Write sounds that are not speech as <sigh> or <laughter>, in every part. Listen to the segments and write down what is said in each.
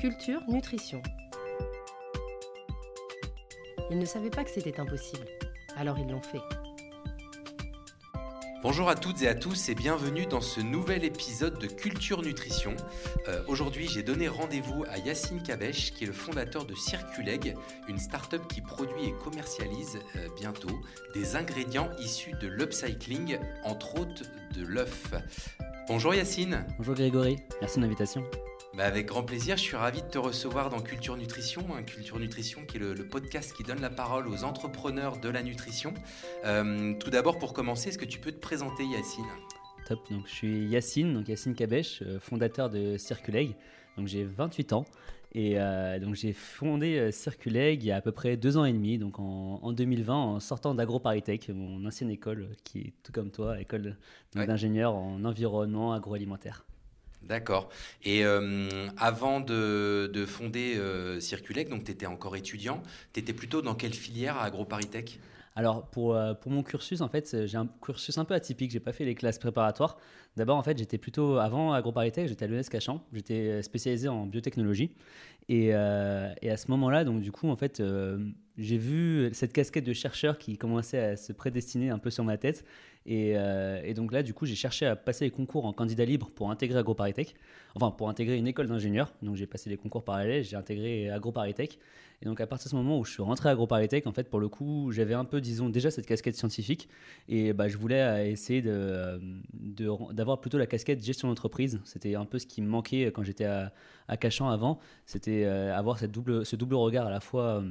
Culture, nutrition. Ils ne savaient pas que c'était impossible, alors ils l'ont fait. Bonjour à toutes et à tous et bienvenue dans ce nouvel épisode de Culture Nutrition. Euh, aujourd'hui, j'ai donné rendez-vous à Yacine Kabesh, qui est le fondateur de Circuleg, une start-up qui produit et commercialise euh, bientôt des ingrédients issus de l'upcycling, entre autres de l'œuf. Bonjour Yacine. Bonjour Grégory, merci de l'invitation. Bah, avec grand plaisir, je suis ravi de te recevoir dans Culture Nutrition. Hein, Culture Nutrition qui est le, podcast qui donne la parole aux entrepreneurs de la nutrition. Euh, tout d'abord, pour commencer, est-ce que tu peux te présenter Yacine? Top, donc je suis Yacine, donc Yacine Kabesh, euh, fondateur de Circuleg. Donc j'ai 28 ans et euh, donc j'ai fondé Circuleg il y a à peu près deux ans et demi, donc en, 2020, en sortant d'AgroParisTech, mon ancienne école qui est tout comme toi, école d'ingénieur en environnement agroalimentaire. D'accord. Et euh, avant de, fonder euh, Circulec, donc tu étais encore étudiant, tu étais plutôt dans quelle filière à AgroParisTech alors pour, euh, pour mon cursus, en fait, j'ai un cursus un peu atypique. J'ai pas fait les classes préparatoires. D'abord, en fait, j'étais plutôt avant AgroParisTech, j'étais à l'ES Cachan. J'étais spécialisé en biotechnologie. Et, et à ce moment-là, donc du coup, en fait, j'ai vu cette casquette de chercheur qui commençait à se prédestiner un peu sur ma tête. Euh, et, donc là, du coup, j'ai cherché à passer les concours en candidat libre pour intégrer AgroParisTech, enfin pour intégrer une école d'ingénieur. Donc j'ai passé les concours parallèles, j'ai intégré AgroParisTech. Et donc à partir de ce moment où je suis rentré à AgroParisTech, en fait, pour le coup, j'avais un peu, disons, déjà cette casquette scientifique. Et bah, je voulais euh, essayer d'avoir de, d'avoir plutôt la casquette gestion d'entreprise. C'était un peu ce qui me manquait quand j'étais à, à Cachan avant. C'était euh, avoir cette double, ce double regard à la fois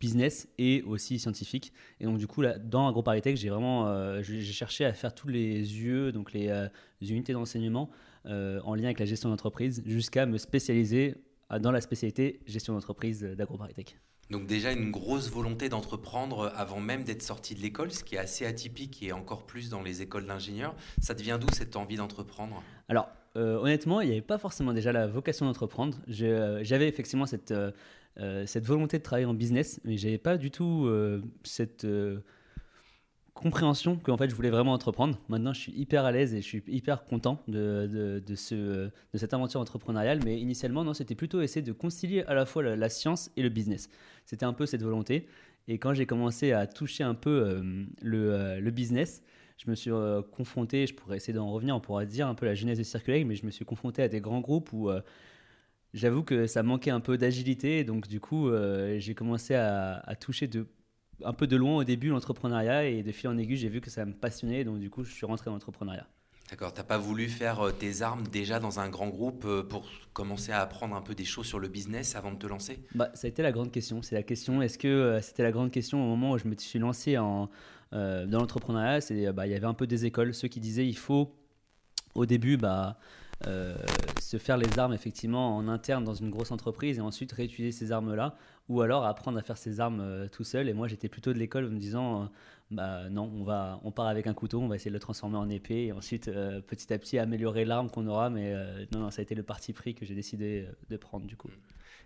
business et aussi scientifique. Et donc du coup, là, dans AgroParisTech, j'ai vraiment euh, j'ai cherché à faire tous les yeux, donc les, euh, unités d'enseignement euh, en lien avec la gestion d'entreprise, jusqu'à me spécialiser dans la spécialité gestion d'entreprise d'AgroParisTech. Donc déjà une grosse volonté d'entreprendre avant même d'être sorti de l'école, ce qui est assez atypique et encore plus dans les écoles d'ingénieurs. Ça devient d'où cette envie d'entreprendre? Alors honnêtement, il n'y avait pas forcément déjà la vocation d'entreprendre. J'avais effectivement cette euh, cette volonté de travailler en business, mais j'avais pas du tout euh, cette euh, compréhension qu'en fait je voulais vraiment entreprendre. Maintenant, je suis hyper à l'aise et je suis hyper content de, de, ce, de cette aventure entrepreneuriale. Mais initialement, non, c'était plutôt essayer de concilier à la fois la, science et le business. C'était un peu cette volonté. Et quand j'ai commencé à toucher un peu le, business, je me suis confronté, je pourrais essayer d'en revenir, on pourrait dire un peu la genèse de Circulaire, mais je me suis confronté à des grands groupes où j'avoue que ça manquait un peu d'agilité. Donc, du coup, euh, j'ai commencé à, toucher de, un peu de loin au début l'entrepreneuriat et de fil en aiguille, j'ai vu que ça me passionnait. Donc, du coup, je suis rentré dans l'entrepreneuriat. D'accord, t'as pas voulu faire euh, tes armes déjà dans un grand groupe euh, pour commencer à apprendre un peu des choses sur le business avant de te lancer? Bah, Ça a été la grande question. C'est la question, est-ce que c'était la grande question au moment où je me suis lancé en, dans l'entrepreneuriat C'est bah, Il y avait un peu des écoles, ceux qui disaient il faut au début bah, euh, se faire les armes effectivement en interne dans une grosse entreprise et ensuite réutiliser ces armes-là, ou alors apprendre à faire ces armes euh, tout seul. Et moi, j'étais plutôt de l'école en me disant, euh, bah non, on va, on part avec un couteau, on va essayer de le transformer en épée et ensuite petit à petit améliorer l'arme qu'on aura. Mais non, non, ça a été le parti pris que j'ai décidé de prendre du coup.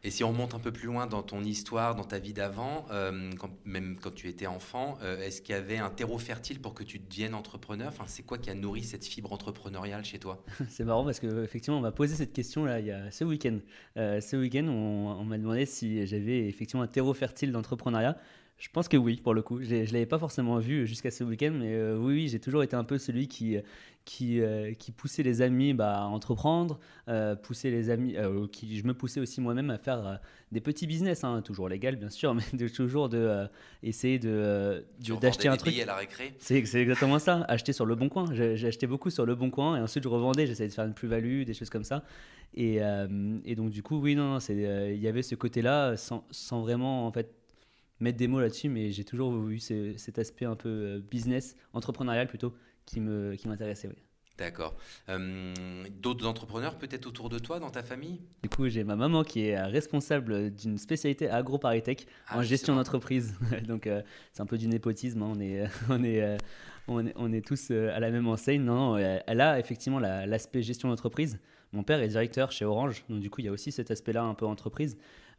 Et si on remonte un peu plus loin dans ton histoire, dans ta vie d'avant, euh, même quand tu étais enfant, euh, est-ce qu'il y avait un terreau fertile pour que tu deviennes entrepreneur? Enfin, C'est quoi qui a nourri cette fibre entrepreneuriale chez toi? <laughs> C'est marrant parce qu'effectivement, on m'a posé cette question là il y a ce week-end. Euh, ce week-end, on, on m'a demandé si j'avais effectivement un terreau fertile d'entrepreneuriat. Je pense que oui, pour le coup. Je ne l'avais pas forcément vu jusqu'à ce week-end, mais euh, oui, oui j'ai toujours été un peu celui qui, qui, euh, qui poussait les amis bah, à entreprendre, euh, les amis, qui, je me poussais aussi moi-même à faire des petits business, hein, toujours légal bien sûr, <laughs> mais de, toujours de essayer de d'acheter un truc. à la récré? C'est exactement ça. Acheter sur le bon coin. J'ai acheté beaucoup sur le bon coin et ensuite je revendais. J'essayais de faire une plus-value, des choses comme ça. Et, et donc du coup, oui, non, il y avait ce côté-là sans, sans vraiment en fait mettre des mots là-dessus, mais j'ai toujours eu cet aspect un peu euh, business, entrepreneurial plutôt, qui m'intéressait. Qui oui. D'accord. Euh, d'autres entrepreneurs peut-être autour de toi, dans ta famille? Du coup, j'ai ma maman qui est responsable d'une spécialité AgroParisTech ah, en gestion d'entreprise. <laughs> Donc, euh, c'est un peu du népotisme. Hein. On, est, <laughs> on, est, on, est, on, est, tous à la même enseigne. Non, non elle a effectivement l'aspect gestion d'entreprise. Mon père est directeur chez Orange. Donc, du coup, il y a aussi cet aspect-là un peu entreprise.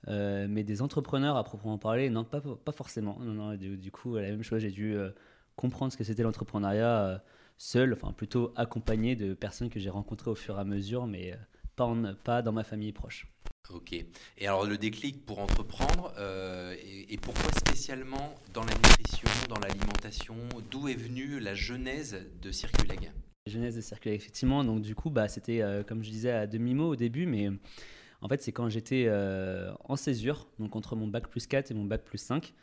Euh, mais des entrepreneurs à proprement parler, non, pas, pas forcément. Non, non, du, coup, la même chose, j'ai dû euh, comprendre ce que c'était l'entrepreneuriat euh, seul, enfin plutôt accompagné de personnes que j'ai rencontrées au fur et à mesure, mais pas, pas dans ma famille proche. Ok. Et alors le déclic pour entreprendre, et, pourquoi spécialement dans la nutrition, dans l'alimentation? D'où est venue la genèse de Circuleg? La genèse de Circuleg, effectivement. Donc du coup, bah, c'était, comme je disais, à demi-mot au début, mais en fait, c'est quand j'étais euh, en césure, donc entre mon bac plus 4 et mon bac plus 5.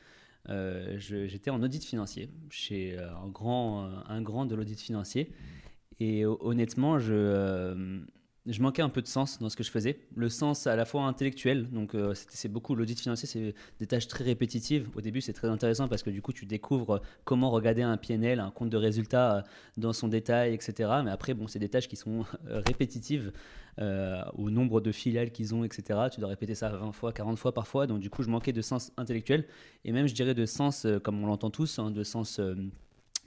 j'étais en audit financier chez un grand, un grand de l'audit financier. Et honnêtement, je je manquais un peu de sens dans ce que je faisais. Le sens à la fois intellectuel, donc euh, c'est beaucoup l'audit financier, c'est des tâches très répétitives. Au début, c'est très intéressant parce que du coup, tu découvres comment regarder un PNL, un compte de résultats euh, dans son détail, etc. Mais après, bon, c'est des tâches qui sont euh, répétitives au nombre de filiales qu'ils ont, etc. Tu dois répéter ça 20 fois, 40 fois parfois. Donc du coup, je manquais de sens intellectuel et même, je dirais, de sens, comme on l'entend tous, hein, de sens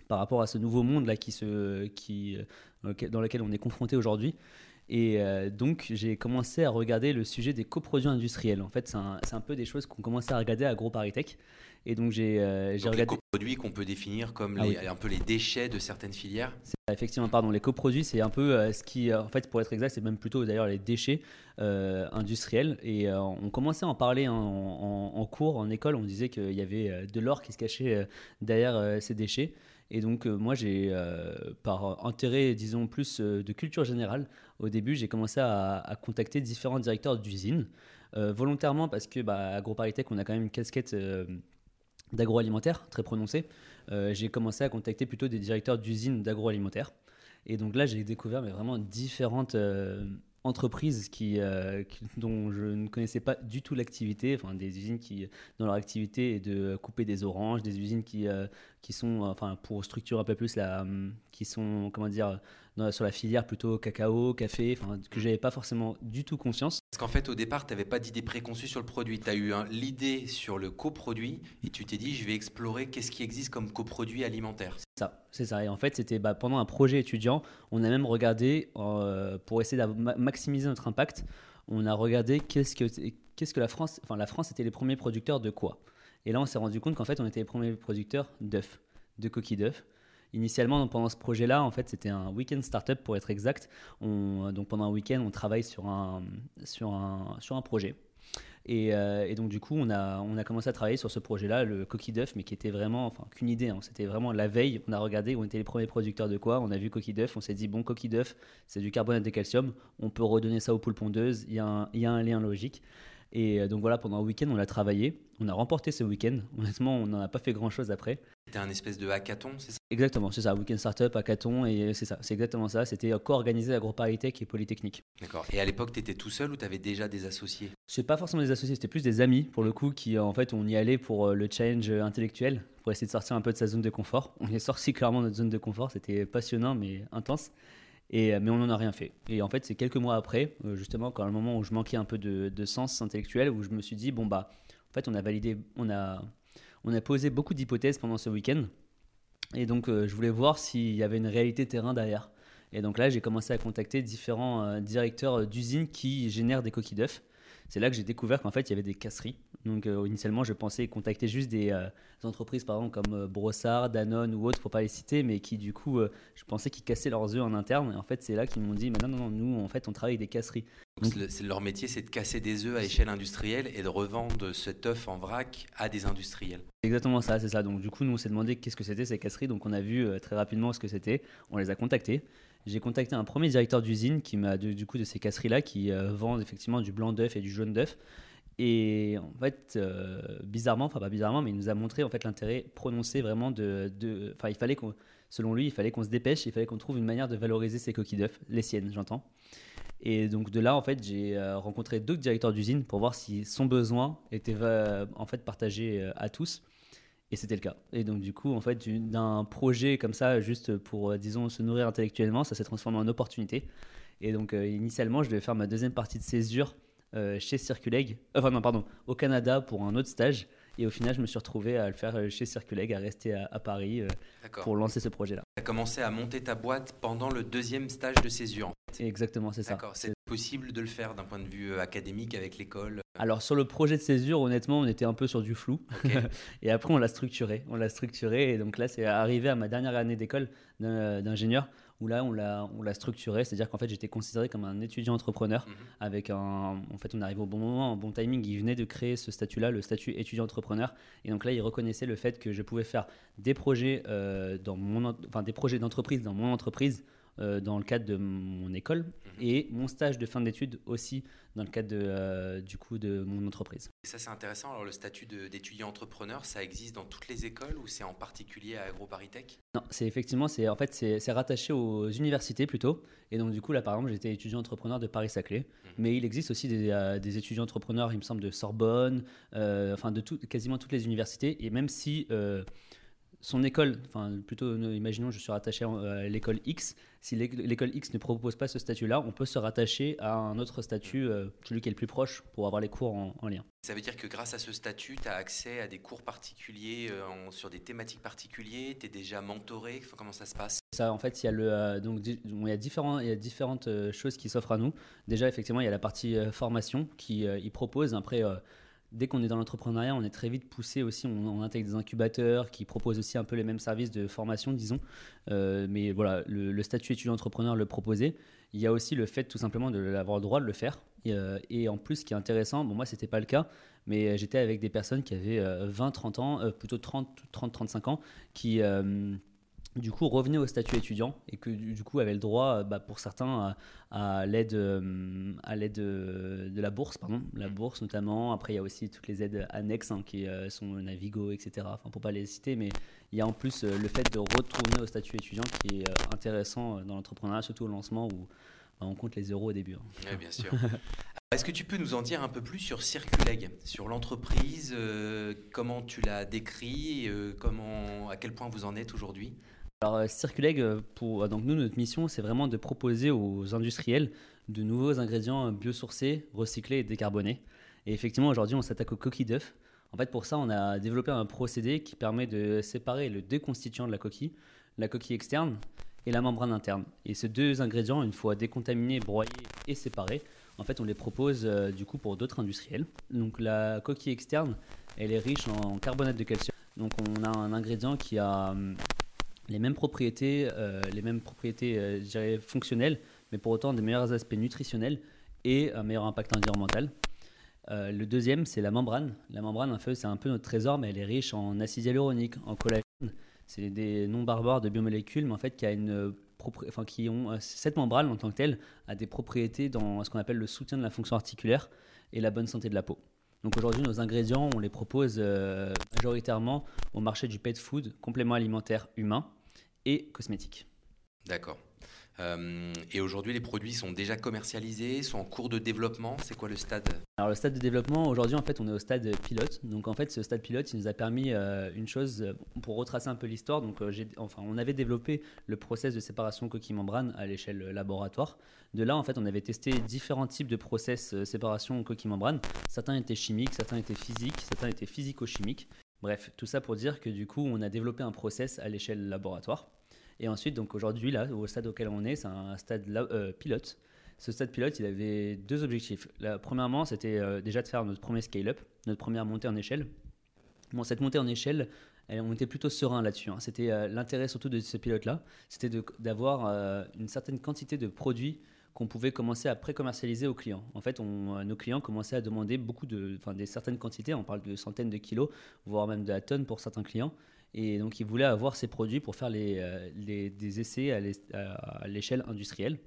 par rapport à ce nouveau monde là qui se, qui, dans lequel on est confronté aujourd'hui. Et euh, donc, j'ai commencé à regarder le sujet des coproduits industriels. En fait, c'est un, un, peu des choses qu'on commençait à regarder à AgroParisTech. Et donc, j'ai euh, regardé. Les coproduits qu'on peut définir comme ah les, un peu les déchets de certaines filières? Effectivement, pardon. Les coproduits, c'est un peu euh, ce qui, en fait, pour être exact, c'est même plutôt d'ailleurs les déchets industriels. Et on commençait à en parler en, en, cours, en école. On disait qu'il y avait de l'or qui se cachait derrière ces déchets. Et donc, euh, moi, j'ai, euh, par intérêt, disons, plus euh, de culture générale, au début, j'ai commencé à, contacter différents directeurs d'usines, volontairement parce que, bah, AgroParisTech, on a quand même une casquette d'agroalimentaire très prononcée. j'ai commencé à contacter plutôt des directeurs d'usines d'agroalimentaire. Et donc là, j'ai découvert mais vraiment différentes entreprises qui, dont je ne connaissais pas du tout l'activité, enfin des usines qui, dans leur activité est de couper des oranges, des usines qui, qui sont, enfin, pour structurer un peu plus la, hum, qui sont, comment dire, sur la filière plutôt cacao, café, enfin, que j'avais pas forcément du tout conscience. Parce qu'en fait, au départ, tu n'avais pas d'idée préconçue sur le produit. Tu as eu l'idée sur le coproduit et tu t'es dit, je vais explorer qu'est-ce qui existe comme coproduit alimentaire. C'est ça, c'est ça. Et en fait, c'était bah, pendant un projet étudiant, on a même regardé, euh, pour essayer de maximiser notre impact, on a regardé qu'est-ce que, qu'est-ce que la France, enfin, la France était les premiers producteurs de quoi et là, on s'est rendu compte qu'en fait, on était les premiers producteurs d'œufs, de coquilles d'œufs. Initialement, pendant ce projet-là, en fait, c'était un week-end startup pour être exact. On, donc pendant un week-end, on travaille sur un, sur un, sur un projet. Et, euh, donc du coup, on a, on a commencé à travailler sur ce projet-là, le coquille d'œuf, mais qui était vraiment, enfin, qu'une idée. Hein. C'était vraiment la veille. On a regardé, on était les premiers producteurs de quoi. On a vu coquille d'œuf, on s'est dit bon, coquille d'œuf, c'est du carbonate de calcium. On peut redonner ça aux poules pondeuses. Il y il y a un lien logique. Et euh, donc voilà, pendant un week-end, on a travaillé. On a remporté ce week-end. <laughs> Honnêtement, on n'en a pas fait grand-chose après. C'était un espèce de hackathon, c'est ça? Exactement, c'est ça. Week-end Startup, hackathon, et c'est ça. C'est exactement ça. C'était co-organisé à AgroParisTech et Polytechnique. D'accord. Et à l'époque, tu étais tout seul ou tu avais déjà des associés? C'est pas forcément des associés, c'était plus des amis, pour le coup, qui en fait, on y allait pour euh, le challenge intellectuel, pour essayer de sortir un peu de sa zone de confort. <laughs> On est sorti clairement de notre zone de confort. C'était passionnant, mais intense. Euh, mais on n'en a rien fait. Et en fait, c'est quelques mois après, euh, justement, quand le moment où je manquais un peu de, sens intellectuel, où je me suis dit, bon, bah, en fait, on a validé, on a, on a posé beaucoup d'hypothèses pendant ce week-end. Et donc, euh, je voulais voir s'il y avait une réalité terrain derrière. Et donc là, j'ai commencé à contacter différents directeurs d'usines qui génèrent des coquilles d'œufs. C'est là que j'ai découvert qu'en fait, il y avait des casseries donc euh, initialement, je pensais contacter juste des euh, entreprises, par exemple comme euh, Brossard, Danone ou autres, faut pas les citer, mais qui du coup, je pensais qu'ils cassaient leurs œufs en interne. Et en fait, c'est là qu'ils m'ont dit, mais non, non, non, nous, en fait, on travaille avec des casseries. Donc, leur métier, c'est de casser des œufs à échelle industrielle et de revendre cet œuf en vrac à des industriels. Exactement ça, c'est ça. Donc du coup, nous, on s'est demandé qu'est-ce que c'était ces casseries. Donc on a vu très rapidement ce que c'était. On les a contactés. J'ai contacté un premier directeur d'usine qui m'a du coup de ces casseries-là qui vendent effectivement du blanc d'œuf et du jaune d'œuf. Et en fait, euh, bizarrement, enfin pas bizarrement, mais il nous a montré en fait l'intérêt prononcé vraiment de, enfin il fallait qu'on, selon lui, il fallait qu'on se dépêche, il fallait qu'on trouve une manière de valoriser ces coquilles d'œufs, les siennes, j'entends. Et donc de là, en fait, j'ai euh, rencontré d'autres directeurs d'usine pour voir si son besoin était euh, en fait partagé à tous. Et c'était le cas. Et donc du coup, en fait, d'un projet comme ça, juste pour, disons, se nourrir intellectuellement, ça s'est transformé en opportunité. Et donc initialement, je devais faire ma deuxième partie de césure chez Circuleg, enfin non, pardon, au Canada pour un autre stage. Et au final, je me suis retrouvé à le faire euh, chez Circuleg, à rester à, Paris euh, pour lancer ce projet-là. Tu as commencé à monter ta boîte pendant le deuxième stage de césure. Exactement, c'est ça. C'est possible de le faire d'un point de vue académique avec l'école Alors sur le projet de césure, honnêtement, on était un peu sur du flou. <laughs> et après, on l'a structuré. On l'a structuré. Et donc là, c'est arrivé à ma dernière année d'école d'ingénieur où là, on l'a, on l'a structuré, c'est-à-dire qu'en fait, j'étais considéré comme un étudiant entrepreneur, Mhm. avec un, en fait, on arrive au bon moment, au bon timing, il venait de créer ce statut-là, le statut étudiant entrepreneur, et donc là, il reconnaissait le fait que je pouvais faire des projets, euh, dans mon, en- enfin, des projets d'entreprise dans mon entreprise, euh, dans le cadre de mon école, Mhm. et mon stage de fin d'études aussi dans le cadre de, euh, du coup, de mon entreprise. Et ça, c'est intéressant. Alors, le statut d'étudiant entrepreneur, ça existe dans toutes les écoles ou c'est en particulier à AgroParisTech Non, c'est effectivement, c'est en fait, c'est rattaché aux universités plutôt. Et donc, du coup, là, par exemple, j'étais étudiant entrepreneur de Paris-Saclay. Mais il existe aussi des, euh, des étudiants entrepreneurs, il me semble, de Sorbonne, enfin, de tout- quasiment toutes les universités. Et même si son école, enfin, plutôt, euh, imaginons, je suis rattaché euh, à l'école X, si l'éc- l'école X ne propose pas ce statut-là, on peut se rattacher à un autre statut, euh, celui qui est le plus proche, pour avoir les cours en, en lien. Ça veut dire que grâce à ce statut, tu as accès à des cours particuliers euh, sur des thématiques particulières Tu es déjà mentoré Comment ça se passe? Ça, en fait, il y a, le, euh, donc, il y a, différents, il y a différentes choses qui s'offrent à nous. Déjà, effectivement, il y a la partie euh, formation qui il propose. Après, dès qu'on est dans l'entrepreneuriat, on est très vite poussé aussi. On, intègre des incubateurs qui proposent aussi un peu les mêmes services de formation, disons. Euh, mais voilà, le, statut étudiant-entrepreneur le proposait. Il y a aussi le fait tout simplement de l'avoir le droit de le faire. Et, euh, en plus, ce qui est intéressant, bon, moi, c'était pas le cas, mais j'étais avec des personnes qui avaient 20-30 ans, euh, plutôt 30-35 ans, qui du coup revenaient au statut étudiant et que du coup avaient le droit, euh, bah, pour certains, à, l'aide euh, à l'aide euh, de la bourse, pardon, la bourse notamment. Après, il y a aussi toutes les aides annexes hein, qui euh, sont Navigo, etc. Enfin, pour pas les citer, mais il y a en plus euh, le fait de retourner au statut étudiant qui est euh, intéressant euh, dans l'entrepreneuriat, surtout au lancement où bah, on compte les euros au début. hein. Oui, bien sûr. <laughs> Est-ce que tu peux nous en dire un peu plus sur Circuleg, sur l'entreprise, euh, comment tu l'as décrit, euh, comment, à quel point vous en êtes aujourd'hui? Alors, euh, Circuleg, euh, pour, euh, donc nous, notre mission, c'est vraiment de proposer aux industriels de nouveaux ingrédients biosourcés, recyclés et décarbonés. Et effectivement, aujourd'hui, on s'attaque aux coquilles d'œufs. En fait, pour ça, on a développé un procédé qui permet de séparer le déconstituant de la coquille, la coquille externe et la membrane interne. Et ces deux ingrédients, une fois décontaminés, broyés et séparés, en fait, on les propose du coup pour d'autres industriels. Donc, la coquille externe, elle est riche en carbonate de calcium. Donc, on a un ingrédient qui a hum, les mêmes propriétés, euh, les mêmes propriétés, euh, fonctionnelles, mais pour autant des meilleurs aspects nutritionnels et un meilleur impact environnemental. Euh, le deuxième, c'est la membrane. La membrane, un peu, c'est un peu notre trésor, mais elle est riche en acide hyaluronique, en collagène. C'est des noms barbares de biomolécules, mais en fait, qui a une ont cette membrane en tant que telle a des propriétés dans ce qu'on appelle le soutien de la fonction articulaire et la bonne santé de la peau. Donc aujourd'hui, nos ingrédients, on les propose majoritairement au marché du pet food, complément alimentaire humain et cosmétique. D'accord. Euh, et aujourd'hui, les produits sont déjà commercialisés, sont en cours de développement. C'est quoi le stade? Alors le stade de développement, aujourd'hui en fait on est au stade pilote. Donc en fait ce stade pilote il nous a permis euh, une chose, euh, pour retracer un peu l'histoire, donc euh, enfin, on avait développé le process de séparation coquille-membrane à l'échelle laboratoire. De là en fait on avait testé différents types de process séparation coquille-membrane. Certains étaient chimiques, certains étaient physiques, certains étaient physico-chimiques. Bref, tout ça pour dire que du coup on a développé un process à l'échelle laboratoire. Et ensuite, donc aujourd'hui, là, au stade auquel on est, c'est un stade euh, pilote. Ce stade pilote, il avait deux objectifs. La, premièrement, c'était euh, déjà de faire notre premier scale-up, notre première montée en échelle. Bon, cette montée en échelle, elle- on était plutôt serein là-dessus. hein. C'était euh, l'intérêt surtout de ce pilote-là, c'était d'avoir une certaine quantité de produits qu'on pouvait commencer à pré-commercialiser aux clients. En fait, euh, nos clients commençaient à demander beaucoup de, enfin, des certaines quantités. On parle de centaines de kilos, voire même de la tonne pour certains clients. Et donc, ils voulaient avoir ces produits pour faire euh, des essais à l'échelle industrielle.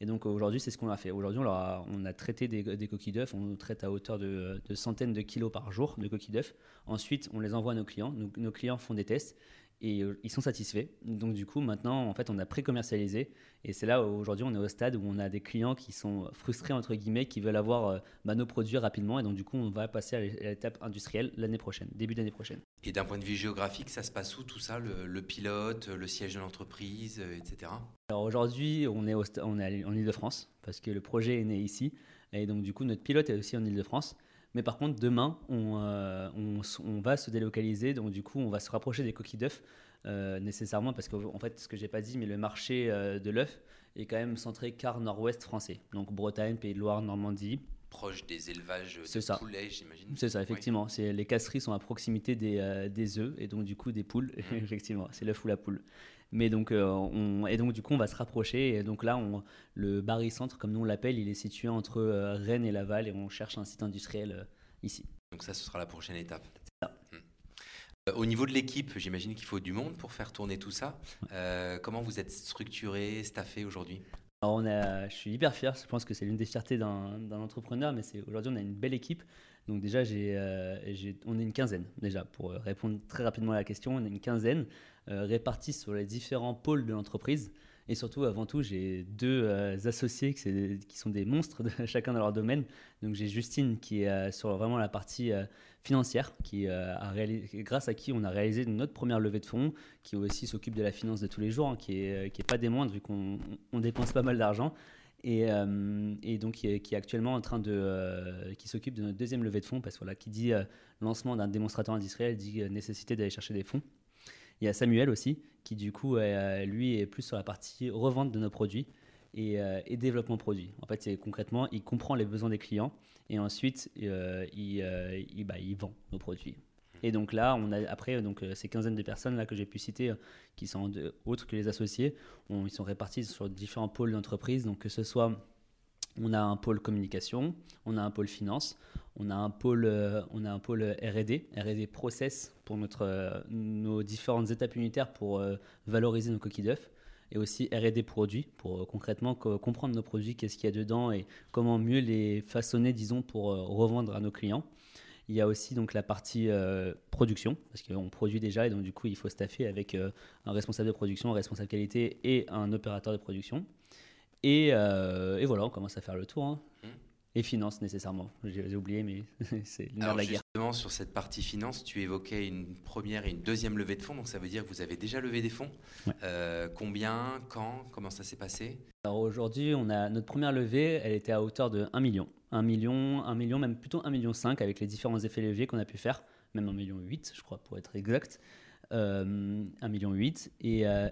Et donc, aujourd'hui, c'est ce qu'on a fait. Aujourd'hui, on, a, traité des, coquilles d'œufs. On traite à hauteur de, centaines de kilos par jour de coquilles d'œufs. Ensuite, on les envoie à nos clients. Nos clients font des tests et euh, ils sont satisfaits. Donc, du coup, maintenant, en fait, on a pré-commercialisé. Et c'est là, aujourd'hui, on est au stade où on a des clients qui sont frustrés, entre guillemets, qui veulent avoir euh, bah, nos produits rapidement. Et donc, du coup, on va passer à l'étape industrielle l'année prochaine, début d'année prochaine. Et d'un point de vue géographique, ça se passe où tout ça? Le, le pilote, le siège de l'entreprise, euh, etc. Alors aujourd'hui, on est, au on est en Ile-de-France parce que le projet est né ici. Et donc, du coup, notre pilote est aussi en Ile-de-France. Mais par contre, demain, on, euh, on va se délocaliser. Donc, du coup, on va se rapprocher des coquilles d'œufs euh, nécessairement parce qu'en fait, ce que j'ai pas dit, mais le marché euh, de l'œuf est quand même centré quart nord-ouest français. Donc, Bretagne, Pays de Loire, Normandie. Proche des élevages de ça. poulets, j'imagine. C'est ça, effectivement. C'est Les casseries sont à proximité des, euh, des œufs et donc du coup des poules. <laughs> Effectivement, c'est l'œuf ou la poule. Mais donc, on, et donc, du coup, on va se rapprocher. Et donc là, on, le Centre, comme nous on l'appelle, il est situé entre Rennes et Laval et on cherche un site industriel ici. Donc ça, ce sera la prochaine étape. Hmm. Au niveau de l'équipe, j'imagine qu'il faut du monde pour faire tourner tout ça. comment vous êtes structuré, staffé aujourd'hui? On a, je suis hyper fier, je pense que c'est l'une des fiertés d'un entrepreneur, mais aujourd'hui on a une belle équipe. Donc déjà, euh, on est une quinzaine, déjà, pour euh, répondre très rapidement à la question, on est une quinzaine euh, répartis sur les différents pôles de l'entreprise. Et surtout, avant tout, j'ai deux associés qui, sont des monstres <laughs> chacun dans leur domaine. Donc j'ai Justine qui est sur vraiment la partie financière, qui, a grâce à qui on a réalisé notre première levée de fonds, qui aussi s'occupe de la finance de tous les jours, hein, qui n'est qui est pas des moindres vu qu'on dépense pas mal d'argent et, euh, donc qui est, actuellement en train de, euh, qui s'occupe de notre deuxième levée de fonds parce que voilà, qui dit euh, lancement d'un démonstrateur industriel dit nécessité d'aller chercher des fonds. Il y a Samuel aussi qui du coup lui est plus sur la partie revente de nos produits et, et développement produit. En fait, c'est concrètement, il comprend les besoins des clients et ensuite il, il, bah, il vend nos produits. Et donc là, on a après donc ces quinzaines de personnes là que j'ai pu citer, qui sont autres que les associés, ils sont répartis sur différents pôles d'entreprise. Donc que ce soit, on a un pôle communication, on a un pôle finance, on a un pôle, euh, on a un pôle R&D, R&D process pour notre euh, nos différentes étapes unitaires pour euh, valoriser nos coquilles d'œufs et aussi R&D produits pour concrètement comprendre nos produits, qu'est-ce qu'il y a dedans et comment mieux les façonner, disons, pour revendre à nos clients. Il y a aussi donc la partie production, parce qu'on produit déjà et donc du coup il faut staffer avec un responsable de production, un responsable qualité et un opérateur de production. Et, euh, et voilà, on commence à faire le tour. Hein. Mmh. Et finance nécessairement. J'ai oublié, mais <laughs> c'est de la guerre. Justement, sur cette partie finance, tu évoquais une première et une deuxième levée de fonds. Donc ça veut dire que vous avez déjà levé des fonds. combien Quand Comment ça s'est passé? Alors aujourd'hui, on a notre première levée, elle était à hauteur de 1 million. 1 million, 1 million, même plutôt 1 million 5 avec les différents effets leviers qu'on a pu faire, même 1 million 8 je crois pour être exact, euh, 1 million 8 et, euh,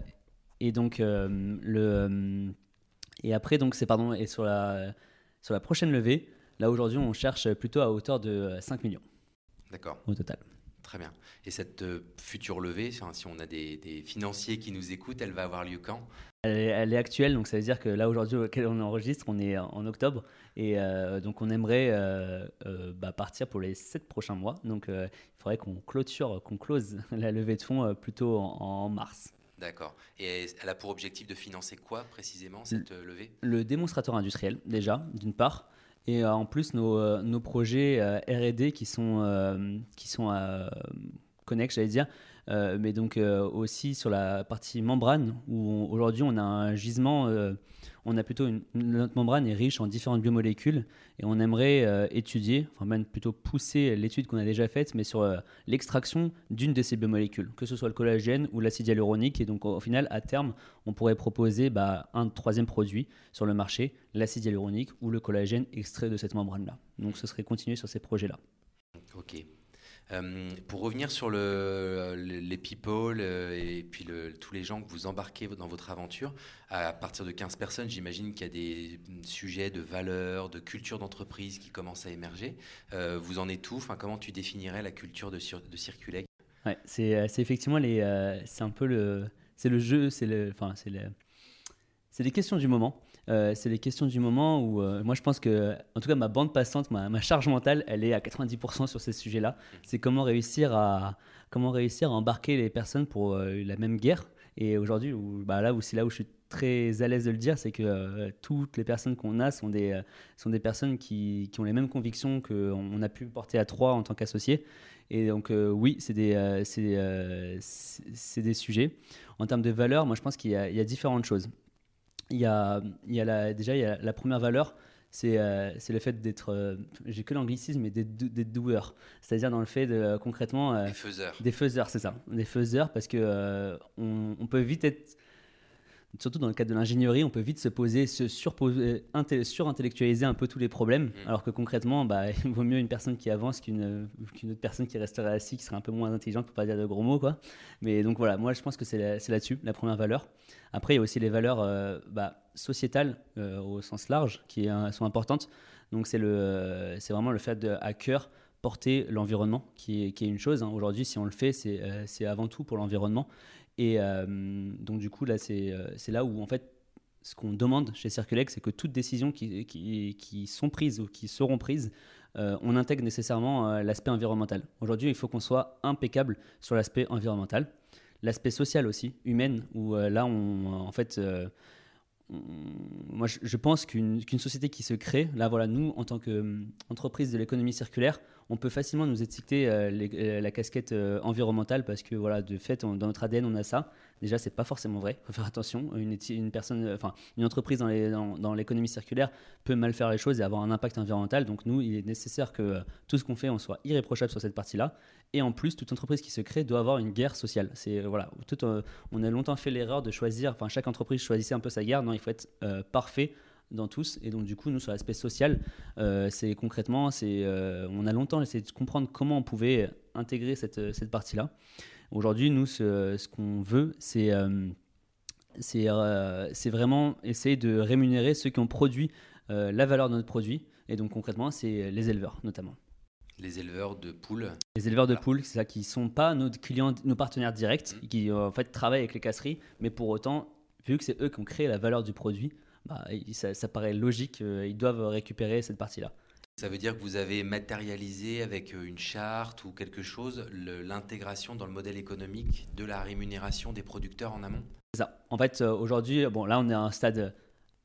et donc euh, le euh, et après donc c'est pardon et sur la sur la prochaine levée, là aujourd'hui on cherche plutôt à hauteur de 5 millions. D'accord. Au total. Très bien. Et cette future levée, si on a des, des, financiers qui nous écoutent, elle va avoir lieu quand? Elle est, actuelle, donc ça veut dire que là aujourd'hui auquel on enregistre, on est en octobre, et euh, donc on aimerait euh, euh, bah, partir pour les sept prochains mois. Donc il faudrait qu'on clôture, qu'on close <laughs> la levée de fonds plutôt en, mars. D'accord. Et elle a pour objectif de financer quoi précisément cette levée? Le démonstrateur industriel déjà, d'une part, et en plus nos, nos projets R&D qui sont qui sont connect, j'allais dire, euh, mais donc euh, aussi sur la partie membrane, où aujourd'hui on a un gisement, euh, on a plutôt une, notre membrane est riche en différentes biomolécules, et on aimerait étudier, enfin même plutôt pousser l'étude qu'on a déjà faite, mais sur l'extraction d'une de ces biomolécules, que ce soit le collagène ou l'acide hyaluronique, et donc au, final, à terme, on pourrait proposer bah, un troisième produit sur le marché, l'acide hyaluronique ou le collagène extrait de cette membrane-là. Donc ce serait continuer sur ces projets-là. Ok. Euh, pour revenir sur le, les people euh, et puis tous les gens que vous embarquez dans votre aventure, à partir de 15 personnes, j'imagine qu'il y a des sujets de valeurs, de culture d'entreprise qui commencent à émerger. Euh, vous en êtes où? Enfin, Comment tu définirais la culture de, de ouais, c'est, effectivement les, c'est un peu le, c'est le jeu, c'est le, enfin, c'est les questions du moment. Euh, c'est les questions du moment où euh, moi je pense que, en tout cas, ma bande passante, ma, charge mentale, elle est à 90% sur ces sujets-là. C'est comment réussir à comment réussir à embarquer les personnes pour euh, la même guerre. Et aujourd'hui, bah là où c'est là où je suis très à l'aise de le dire, c'est que toutes les personnes qu'on a sont des, sont des personnes qui, ont les mêmes convictions qu'on a pu porter à trois en tant qu'associés. Et donc, oui, c'est des, c'est des sujets. En termes de valeur, moi, je pense qu'il y, a différentes choses il y a, il y a la, déjà il y a la première valeur, c'est euh, le fait d'être, euh, j'ai que l'anglicisme, mais des, doueurs. C'est-à-dire dans le fait de concrètement. Euh, des faiseurs. Des faiseurs, c'est ça. Des faiseurs parce que on, on, peut vite être surtout dans le cadre de l'ingénierie, on peut vite se poser, se surposer, surintellectualiser un peu tous les problèmes, mm. alors que concrètement, bah, <laughs> il vaut mieux une personne qui avance qu'une qu'une autre personne qui resterait assise, qui serait un peu moins intelligente, pour pas dire de gros mots. Quoi. Mais donc voilà, moi je pense que c'est là-dessus, la première valeur. Après, il y a aussi les valeurs euh, bah, sociétales euh, au sens large qui sont importantes. Donc c'est vraiment le fait de, à cœur porter l'environnement, qui est, qui est, une chose. Hein. Aujourd'hui, si on le fait, c'est euh, avant tout pour l'environnement. Et donc, du coup, là, c'est là où, en fait, ce qu'on demande chez Circulex, c'est que toutes décisions qui, sont prises ou qui seront prises, on intègre nécessairement l'aspect environnemental. Aujourd'hui, il faut qu'on soit impeccable sur l'aspect environnemental. L'aspect social aussi, humaine, où là, en fait, moi, je, pense qu'une société qui se crée, là, voilà, nous, en tant qu'entreprise de l'économie circulaire, on peut facilement nous étiqueter euh, euh, la casquette euh, environnementale parce que, voilà, de fait, dans notre ADN, on a ça. Déjà, c'est pas forcément vrai. Faut faire attention. Une, une personne, enfin, une entreprise dans l'économie circulaire peut mal faire les choses et avoir un impact environnemental. Donc, nous, il est nécessaire que tout ce qu'on fait, on soit irréprochable sur cette partie-là. Et en plus, toute entreprise qui se crée doit avoir une guerre sociale. C'est voilà, tout, on a longtemps fait l'erreur de choisir. Enfin, chaque entreprise choisissait un peu sa guerre. Non, il faut être parfait dans tous. Et donc, du coup, nous, sur l'aspect social, euh, c'est concrètement, c'est, euh, on a longtemps essayé de comprendre comment on pouvait intégrer cette, cette partie-là. Aujourd'hui, nous, ce, ce qu'on veut, c'est, euh, c'est, c'est vraiment essayer de rémunérer ceux qui ont produit la valeur de notre produit. Et donc, concrètement, c'est les éleveurs, notamment. Les éleveurs de poules. Les éleveurs de poules, c'est ça, qui ne sont pas nos clients, nos partenaires directs, mmh. qui en fait travaillent avec les casseries, mais pour autant, vu que c'est eux qui ont créé la valeur du produit, bah, ça, paraît logique, euh, ils doivent récupérer cette partie-là. Ça veut dire que vous avez matérialisé avec euh, une charte ou quelque chose l'intégration dans le modèle économique de la rémunération des producteurs en amont? C'est ça. En fait, euh, aujourd'hui, bon, là, on est à un stade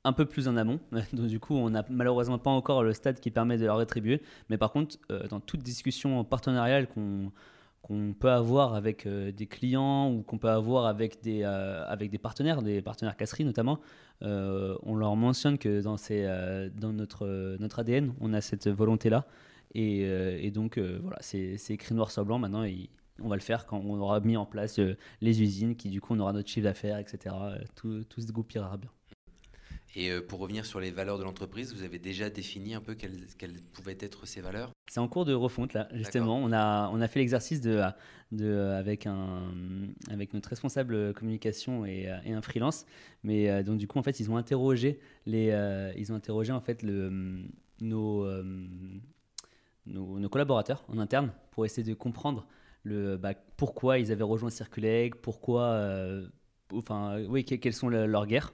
un peu plus en amont. <laughs> Donc, du coup, on n'a malheureusement pas encore le stade qui permet de leur rétribuer. Mais par contre, dans toute discussion partenariale qu'on qu'on peut avoir avec euh, des clients ou qu'on peut avoir avec des, euh, avec des partenaires, des partenaires casseries notamment, euh, on leur mentionne que dans, dans notre, notre ADN, on a cette volonté-là. Et, et, donc, voilà, c'est écrit noir sur blanc. Maintenant, on va le faire quand on aura mis en place les usines, qui du coup, on aura notre chiffre d'affaires, etc. Tout, tout se goupillera bien. Et euh, pour revenir sur les valeurs de l'entreprise, vous avez déjà défini un peu quelles, pouvaient être ces valeurs? C'est en cours de refonte là, justement. On a, on a fait l'exercice de, de, avec, un, avec notre responsable communication et, et un freelance. Mais euh, donc du coup, en fait, ils ont interrogé, les, euh, ils ont interrogé en fait le, nos, nos, collaborateurs en interne pour essayer de comprendre le, bah, pourquoi ils avaient rejoint Circuleg, pourquoi, enfin, oui, quelles sont leurs guerres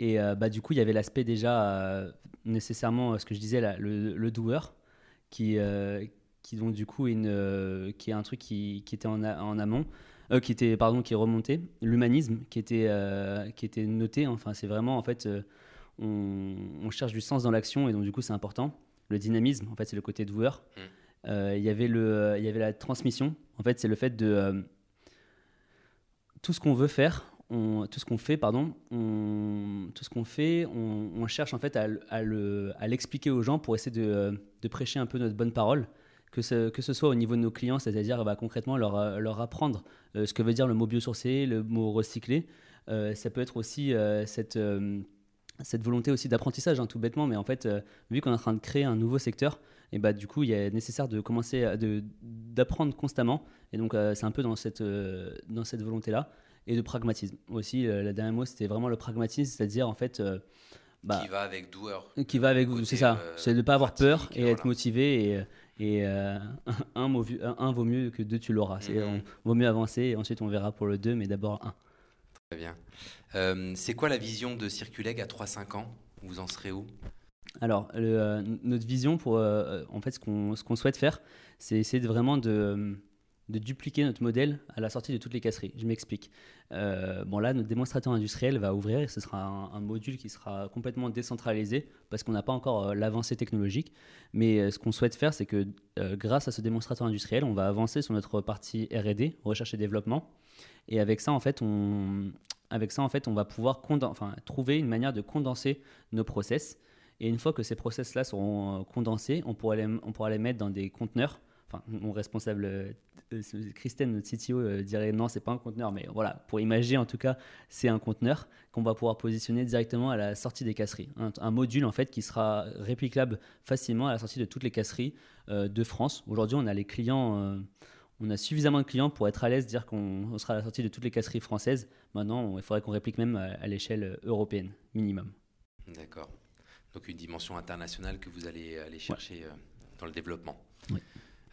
et euh, bah, du coup, il y avait l'aspect déjà euh, nécessairement, ce que je disais, là, le, le doueur, qui, euh, qui donc du coup une, qui est un truc qui, qui était en, en amont, qui était pardon, qui remontait, l'humanisme qui était qui était noté. Enfin, c'est vraiment en fait, on, on, cherche du sens dans l'action et donc du coup c'est important. Le dynamisme, en fait, c'est le côté doueur. Mmh. Il y avait le, il y avait la transmission. En fait, c'est le fait de tout ce qu'on veut faire, tout ce qu'on fait, pardon, on, tout ce qu'on fait, on, cherche en fait à, à l'expliquer aux gens pour essayer de, de, prêcher un peu notre bonne parole, que ce, que ce soit au niveau de nos clients, c'est-à-dire bah, concrètement leur, leur apprendre euh, ce que veut dire le mot biosourcé, le mot recyclé. Euh, ça peut être aussi euh, cette, cette volonté aussi d'apprentissage, hein, tout bêtement, mais en fait, vu qu'on est en train de créer un nouveau secteur, et bah, du coup, il est nécessaire de commencer d'apprendre constamment. Et donc, c'est un peu dans cette, dans cette volonté-là et de pragmatisme. Aussi, euh, la dernière mot, c'était vraiment le pragmatisme, c'est-à-dire en fait. Euh, bah, qui va avec doueur. Qui va avec vous, c'est ça. Euh, c'est de ne pas avoir peur et être motivé. Et, et <laughs> un, un, vaut mieux que deux, tu l'auras. C'est mm-hmm. vaut mieux avancer et ensuite on verra pour le deux, mais d'abord un. Très bien. c'est quoi la vision de Circuleg à 3-5 ans? Vous en serez où? Alors, notre vision pour, en fait, ce qu'on ce qu'on souhaite faire, c'est essayer de vraiment de, de dupliquer notre modèle à la sortie de toutes les casseries. Je m'explique. Euh, bon là, notre démonstrateur industriel va ouvrir ce sera un, module qui sera complètement décentralisé parce qu'on n'a pas encore euh, l'avancée technologique. Mais euh, ce qu'on souhaite faire, c'est que grâce à ce démonstrateur industriel, on va avancer sur notre partie R&D, recherche et développement. Et avec ça, en fait, on, avec ça, en fait, on va pouvoir trouver une manière de condenser nos process. Et une fois que ces process-là seront condensés, on pourra, les, on pourra les mettre dans des conteneurs mon responsable, euh, Christine, notre CTO, euh, dirait non, c'est pas un conteneur, mais voilà, pour imager en tout cas, c'est un conteneur qu'on va pouvoir positionner directement à la sortie des casseries. Un, module en fait qui sera réplicable facilement à la sortie de toutes les casseries euh, de France. Aujourd'hui, on a les clients. on a suffisamment de clients pour être à l'aise, dire qu'on sera à la sortie de toutes les casseries françaises. Maintenant, il faudrait qu'on réplique même à, l'échelle européenne, minimum. D'accord. Donc une dimension internationale que vous allez aller chercher dans le développement. Oui.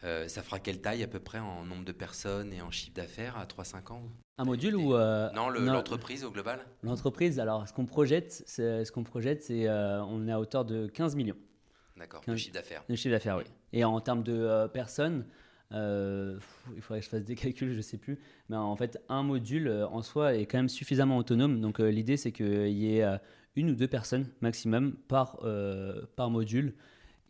Ça fera quelle taille à peu près en nombre de personnes et en chiffre d'affaires à 3-5 ans Un module ou Non, l'entreprise au global? L'entreprise, alors ce qu'on projette, c'est, ce qu'on projette, c'est on est à hauteur de 15 millions. D'accord, de chiffre d'affaires. De chiffre d'affaires, oui. Et en termes de personnes, euh, il faudrait que je fasse des <laughs> calculs, je sais plus. Mais en fait, un module euh, en soi est quand même suffisamment autonome. Donc euh, l'idée, c'est qu'il y ait une ou deux personnes maximum par, par module.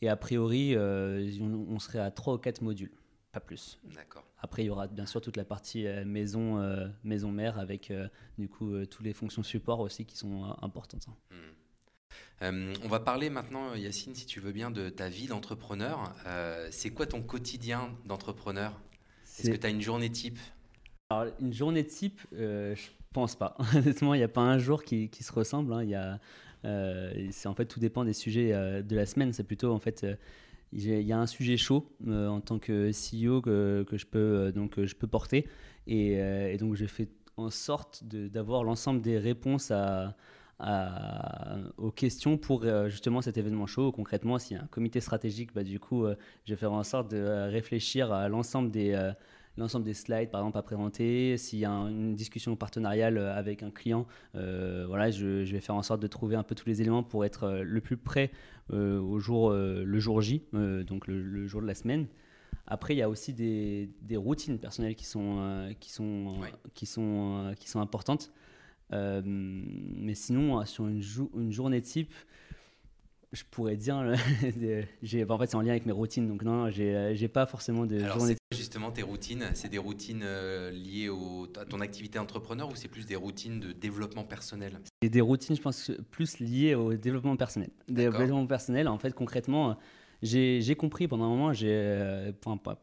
Et a priori, on, serait à trois ou quatre modules, pas plus. D'accord. Après, il y aura bien sûr toute la partie maison, maison mère avec du coup toutes les fonctions support aussi qui sont importantes. Hein. Hmm. Euh, on va parler maintenant, Yacine, si tu veux bien, de ta vie d'entrepreneur. Euh, c'est quoi ton quotidien d'entrepreneur? Est-ce que tu as une journée type? Alors, une journée type, euh, je pense pas. <laughs> Honnêtement, il n'y a pas un jour qui, se ressemble. Hein. Il y a, c'est en fait tout dépend des sujets de la semaine. C'est plutôt en fait il y a un sujet chaud en tant que CEO que, je peux donc je peux porter et, donc j'ai fait en sorte d'avoir l'ensemble des réponses aux questions pour euh, justement cet événement chaud. Concrètement, s'il y a un comité stratégique, bah, du coup, euh, je vais faire en sorte de euh, réfléchir à l'ensemble des, l'ensemble des slides, par exemple, à présenter. S'il y a une discussion partenariale avec un client, voilà, je, vais faire en sorte de trouver un peu tous les éléments pour être le plus près au jour, le jour J, donc le, jour de la semaine. Après, il y a aussi des, des routines personnelles qui sont, qui sont, qui sont, qui sont importantes. Euh, mais sinon, euh, sur une, une journée type, je pourrais dire, <laughs> j'ai, en fait c'est en lien avec mes routines, donc non, j'ai, euh, pas forcément de Alors journée. Justement, tes routines, c'est des routines liées au, à ton activité entrepreneur ou c'est plus des routines de développement personnel? C'est des routines, je pense, plus liées au développement personnel. Développement personnel, en fait, concrètement, j'ai compris pendant un moment, j'ai, euh,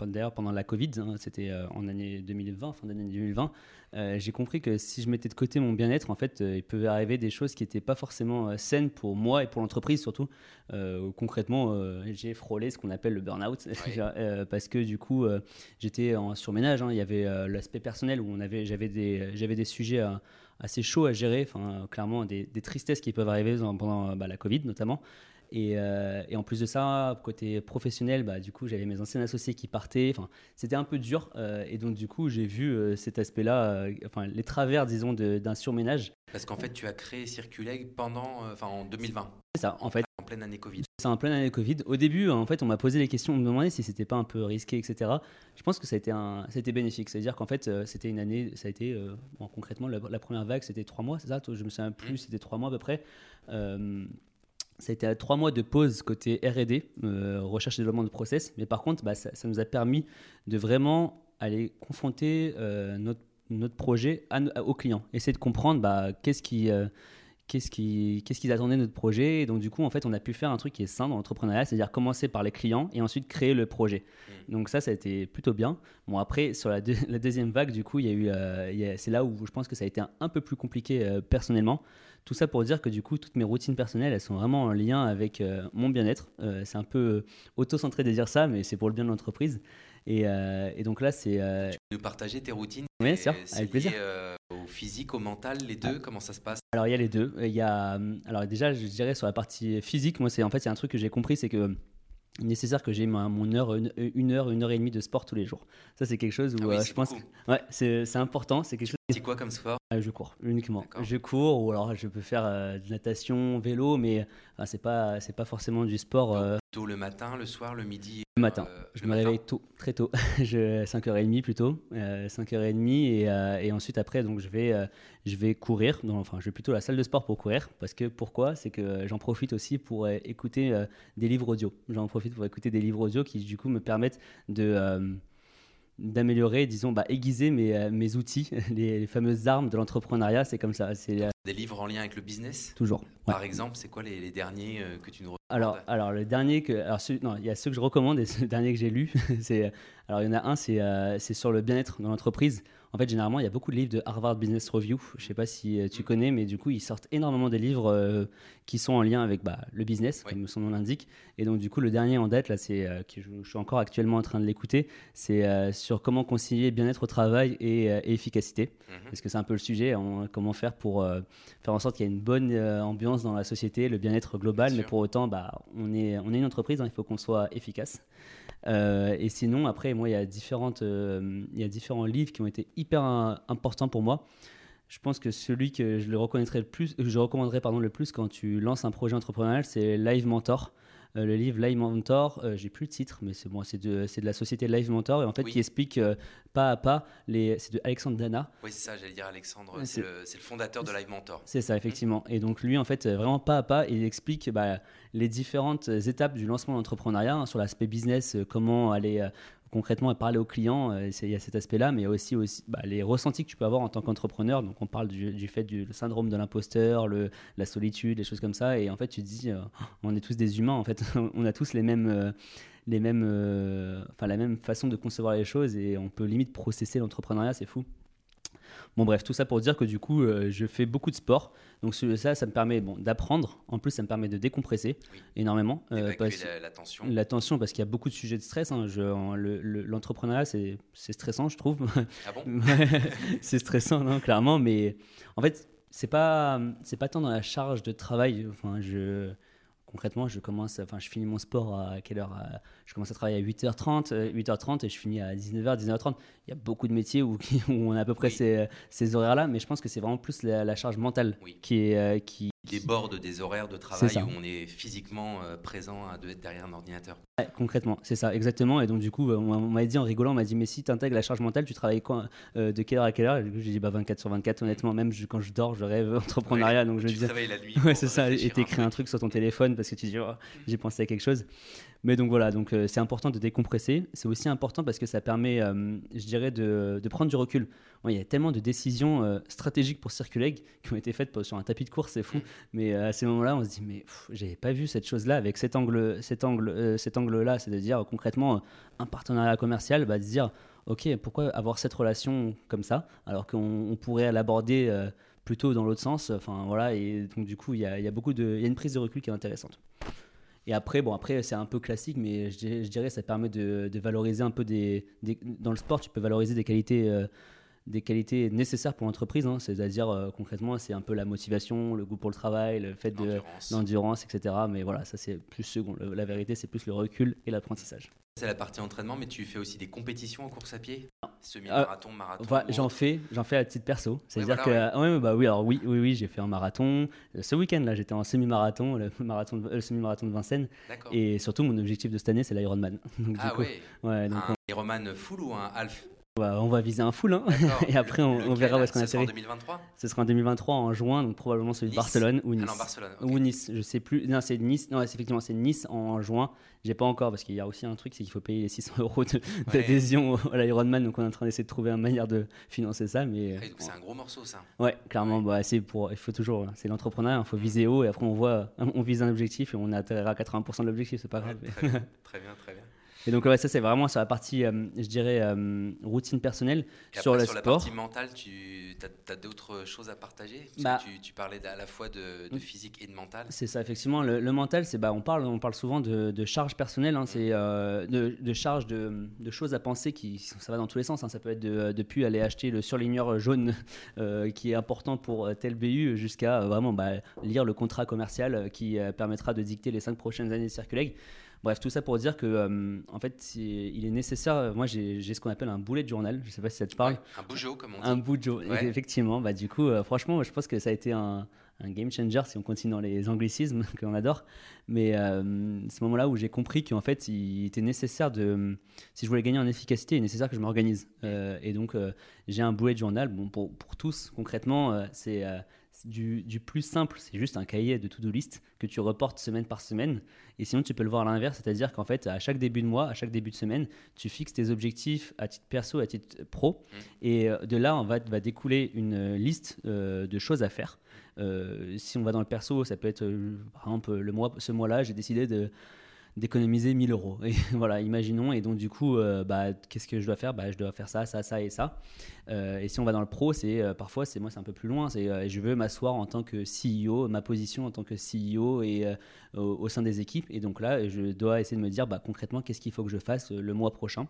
d'ailleurs pendant la Covid, hein, c'était euh, en année 2020, fin d'année 2020, euh, j'ai compris que si je mettais de côté mon bien-être, en fait, il pouvait arriver des choses qui n'étaient pas forcément saines pour moi et pour l'entreprise surtout. concrètement, j'ai frôlé ce qu'on appelle le burn-out <laughs> parce que du coup, j'étais en surménage. Hein, il y avait l'aspect personnel où on avait, j'avais des, j'avais des sujets assez chauds à gérer, enfin clairement des, tristesses qui peuvent arriver pendant bah, la Covid notamment. Euh, et, en plus de ça, côté professionnel, bah, du coup, j'avais mes anciens associés qui partaient. Enfin, c'était un peu dur. Euh, et donc, du coup, j'ai vu euh, cet aspect-là, enfin, les travers, disons, d'un surménage. Parce qu'en fait, tu as créé Circuleg pendant, enfin, en 2020. C'est ça, en fait. En pleine année Covid. C'est en pleine année Covid. Au début, en fait, on m'a posé les questions, on me demandait si c'était pas un peu risqué, etc. Je pense que ça a été, un, ça a été bénéfique. C'est-à-dire qu'en fait, c'était une année, ça a été, concrètement, la, première vague, c'était trois mois, c'est ça? Je me souviens plus, mmh. c'était trois mois à peu près ça a été à trois mois de pause côté R&D, euh, recherche et développement de process. Mais par contre, bah, ça, nous a permis de vraiment aller confronter euh, notre, notre, projet à, aux clients. Essayer de comprendre bah, qu'est-ce qui... Euh, qu'est-ce qu'ils attendaient de notre projet. Et donc, du coup, en fait, on a pu faire un truc qui est sain dans l'entrepreneuriat, c'est-à-dire commencer par les clients et ensuite créer le projet. Mmh. Donc, ça, ça a été plutôt bien. Bon, après, sur la, <laughs> la deuxième vague, du coup, il y a eu, c'est là où je pense que ça a été un, un peu plus compliqué personnellement. Tout ça pour dire que du coup, toutes mes routines personnelles, elles sont vraiment en lien avec euh, mon bien-être. Euh, c'est un peu euh, auto-centré de dire ça, mais c'est pour le bien de l'entreprise. Et, donc là, c'est. Tu peux nous partager tes routines Oui, sûr, avec plaisir. au physique, au mental, les deux, ah. comment ça se passe? Alors il y a les deux. Il y a, alors déjà, je dirais sur la partie physique, moi, c'est en fait, c'est un truc que j'ai compris, c'est que nécessaire que j'ai mon heure, une, heure, une heure et demie de sport tous les jours. Ça, c'est quelque chose où ah je pense, ouais, c'est important. C'est quelque chose. C'est quoi comme sport? Ah, Je cours uniquement. Je cours ou alors je peux faire euh, de natation, vélo, mais enfin, c'est pas c'est pas forcément du sport. Euh, tôt le matin, le soir, le midi. Le matin. Euh, je me réveille tôt, très tôt, <laughs> je, 5h30 plutôt, 5h30 et, et, ensuite après donc je vais je vais courir. enfin, je vais plutôt à la salle de sport pour courir parce que pourquoi? C'est que j'en profite aussi pour écouter des livres audio. J'en profite pour écouter des livres audio qui du coup me permettent de d'améliorer, disons, bah, aiguiser mes, euh, mes outils, <laughs> les, fameuses armes de l'entrepreneuriat, c'est comme ça. C'est euh, des livres en lien avec le business Toujours. Par exemple, c'est quoi les, derniers euh, que tu nous recommandes alors, alors, le dernier que, alors, non, il y a ceux que je recommande et le <laughs> dernier que j'ai lu, <laughs> c'est, alors il y en a un, c'est, c'est sur le bien-être dans l'entreprise. En fait, généralement, il y a beaucoup de livres de Harvard Business Review. Je ne sais pas si tu connais, mais du coup, ils sortent énormément des livres qui sont en lien avec bah, le business, comme son nom l'indique. Et donc, du coup, le dernier en date, là, c'est que je, suis encore actuellement en train de l'écouter, c'est sur comment concilier bien-être au travail et, efficacité. Mhm. Parce que c'est un peu le sujet, comment faire pour faire en sorte qu'il y ait une bonne ambiance dans la société, le bien-être global, mais pour autant, bah, on, est, on est une entreprise, hein, il faut qu'on soit efficace. Euh, et sinon, après, moi, il y, a différentes, euh, il y a différents livres qui ont été hyper importants pour moi. Je pense que celui que je le reconnaîtrais le plus, je recommanderais pardon le plus quand tu lances un projet entrepreneurial, c'est Live Mentor. Euh, le livre Live Mentor, euh, j'ai plus le titre, mais c'est bon, c'est de, de, la société Live Mentor, et en fait, qui explique euh, pas à pas, les, c'est de Alexandre Dana. Oui, c'est ça, j'allais dire Alexandre, c'est, le, le, fondateur de Live Mentor. C'est ça, effectivement. Et donc, lui, en fait, vraiment pas à pas, il explique bah, les différentes étapes du lancement d'entrepreneuriat hein, sur l'aspect business, comment aller concrètement parler aux clients, euh, il y a cet aspect-là, mais aussi, aussi bah, les ressentis que tu peux avoir en tant qu'entrepreneur. Donc on parle du, fait du syndrome de l'imposteur, la solitude, des choses comme ça. Et en fait, tu te dis, euh, on est tous des humains, <laughs> on a tous les mêmes... Euh, les la même façon de concevoir les choses et on peut limite processer l'entrepreneuriat, c'est fou. Bon bref, tout ça pour dire que du coup, euh, je fais beaucoup de sport. Donc ça, ça me permet bon, d'apprendre. En plus, ça me permet de décompresser énormément. Euh, la, tension. La tension, parce qu'il y a beaucoup de sujets de stress. Hein. L'entrepreneuriat, c'est stressant, je trouve. Ah bon <laughs> <laughs> C'est stressant, non, clairement. Mais en fait, c'est pas, pas tant dans la charge de travail. Enfin, je concrètement, je commence, enfin, je finis mon sport à quelle heure Je commence à travailler à 8h30, 8h30 euh, et je finis à 19h, 19h30. Il y a beaucoup de métiers où, <laughs> on a à peu près ces, ces horaires-là, mais je pense que c'est vraiment plus la, charge mentale qui est euh, qui déborde des horaires de travail où on est physiquement euh, présent à derrière un ordinateur. concrètement, c'est ça, exactement. Et donc, du coup, on m'a dit en rigolant, on m'a dit, mais si tu intègres la charge mentale, tu travailles quoi, de quelle heure à quelle heure? J'ai dit, bah, 24 sur 24, honnêtement, même quand je dors, je rêve <laughs> entrepreneuriat. donc, je tu travailles la nuit. <laughs> Ouais, c'est ça, et t'écris un truc sur ton téléphone parce que tu dis, oh, j'ai pensé à quelque chose. Mais donc voilà, donc euh, c'est important de décompresser. C'est aussi important parce que ça permet, euh, je dirais, de, de, prendre du recul. Il y a tellement de décisions euh, stratégiques pour Circuleg qui ont été faites sur un tapis de course, c'est fou. Mais à ces moments-là, on se dit, mais j'avais pas vu cette chose-là avec cet angle, cet angle, cet angle-là, c'est-à-dire concrètement un partenariat commercial, bah, de se dire, ok, pourquoi avoir cette relation comme ça, alors qu'on pourrait l'aborder plutôt dans l'autre sens. Enfin voilà, et donc du coup, il y a, y a, beaucoup de, il y a une prise de recul qui est intéressante. Et après, bon, après c'est un peu classique, mais je, je dirais ça permet de, de valoriser un peu des, Dans le sport, tu peux valoriser des qualités, euh, des qualités nécessaires pour l'entreprise. Hein. C'est-à-dire, euh, concrètement, c'est un peu la motivation, le goût pour le travail, le fait de l'endurance, etc. Mais voilà, ça c'est plus second. la vérité, c'est plus le recul et l'apprentissage. C'est la partie entraînement, mais tu fais aussi des compétitions en course à pied? Semi-marathon, marathon, J'en fais, j'en fais à titre perso. C'est-à-dire que, ouais, bah oui, alors oui, oui, oui, j'ai fait un marathon. Ce week-end, là, j'étais en semi-marathon, le, <laughs> marathon le semi-marathon de Vincennes. Et surtout, mon objectif de cette année, c'est l'Ironman. <laughs> ah oui ouais, donc un Ironman full ou un half? On va viser un full, hein. <laughs> et après on, verra où est-ce qu'on atterrit. Ce sera en 2023 Ce sera en 2023, en juin, donc probablement celui de Barcelone ou Nice. Barcelone, Ou Nice, je sais plus. Non, c'est Nice, non, effectivement, c'est Nice en juin. J'ai pas encore, parce qu'il y a aussi un truc, c'est qu'il faut payer les 600 <laughs> euros d'adhésion à l'Ironman, donc on est en train d'essayer de trouver une manière de financer ça. Mais, ah c'est un gros morceau, ça. Ouais, clairement, Bah, pour, il faut toujours, c'est l'entrepreneuriat, il faut viser haut, et après on voit, <laughs> on vise un objectif, et on atterrira à 80% de l'objectif, c'est pas grave. très bien, très bien. Et donc, ouais, ça, c'est vraiment sur la partie, euh, je dirais, euh, routine personnelle. sur le sur la partie mentale, tu as, d'autres choses à partager? Bah, tu, parlais à la fois de, mm. physique et de mental. C'est ça, effectivement. Le, mental, c'est bah, on, parle, on parle souvent de, de charge personnelle, hein, mm. c'est euh, de, de, charge de, choses à penser qui ça va dans tous les sens. Hein. Ça peut être de, depuis aller acheter le surligneur jaune <laughs> qui est important pour tel BU jusqu'à vraiment bah, lire le contrat commercial qui permettra de dicter les cinq prochaines années de Circuleg. Bref, tout ça pour dire que, euh, en fait, il est nécessaire. Moi, j'ai ce qu'on appelle un boulet de journal. Je sais pas si ça te parle. un bougeot, comme on dit. Un bougeot, effectivement. Bah, du coup, euh, franchement, je pense que ça a été un, game changer si on continue dans les anglicismes <laughs> que l'on adore. Mais euh, ce moment-là où j'ai compris qu'en fait, il était nécessaire de. Si je voulais gagner en efficacité, il est nécessaire que je m'organise. et donc, j'ai un boulet de journal. Bon, pour, pour tous, concrètement, c'est du, plus simple, c'est juste un cahier de to-do list que tu reportes semaine par semaine. Et sinon, tu peux le voir à l'inverse, c'est-à-dire qu'en fait, à chaque début de mois, à chaque début de semaine, tu fixes tes objectifs à titre perso, à titre pro. Mmh. Et euh, de là, on va, va découler une liste euh, de choses à faire. Euh, si on va dans le perso, ça peut être, par exemple, le mois, ce mois-là, j'ai décidé de d'économiser 1000 euros. Et <laughs> voilà, imaginons. Et donc, du coup, bah, qu'est-ce que je dois faire? Bah, Je dois faire ça, ça, ça et ça. et si on va dans le pro, c'est parfois, c'est moi, c'est un peu plus loin. C'est je veux m'asseoir en tant que CEO, ma position en tant que CEO et au, sein des équipes. Et donc là, je dois essayer de me dire bah, concrètement, qu'est-ce qu'il faut que je fasse le mois prochain?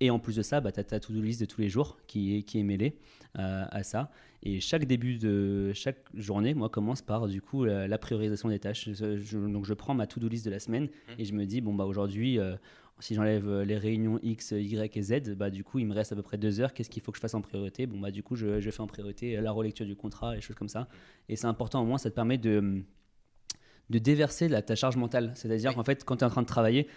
Et en plus de ça, bah, tu as ta to-do list de tous les jours qui est, qui est mêlée euh, à ça. Et chaque début de chaque journée, moi, commence par du coup la, priorisation des tâches. donc je prends ma to-do list de la semaine mmh. et je me dis, bon, bah, aujourd'hui, euh, si j'enlève euh, les réunions X, Y et Z, bah, du coup, il me reste à peu près deux heures. Qu'est-ce qu'il faut que je fasse en priorité? Bon, bah, du coup, je, je, fais en priorité la relecture du contrat, les choses comme ça. Mmh. Et c'est important, au moins, ça te permet de, de déverser la, ta charge mentale. C'est-à-dire qu'en fait, quand tu es en train de travailler,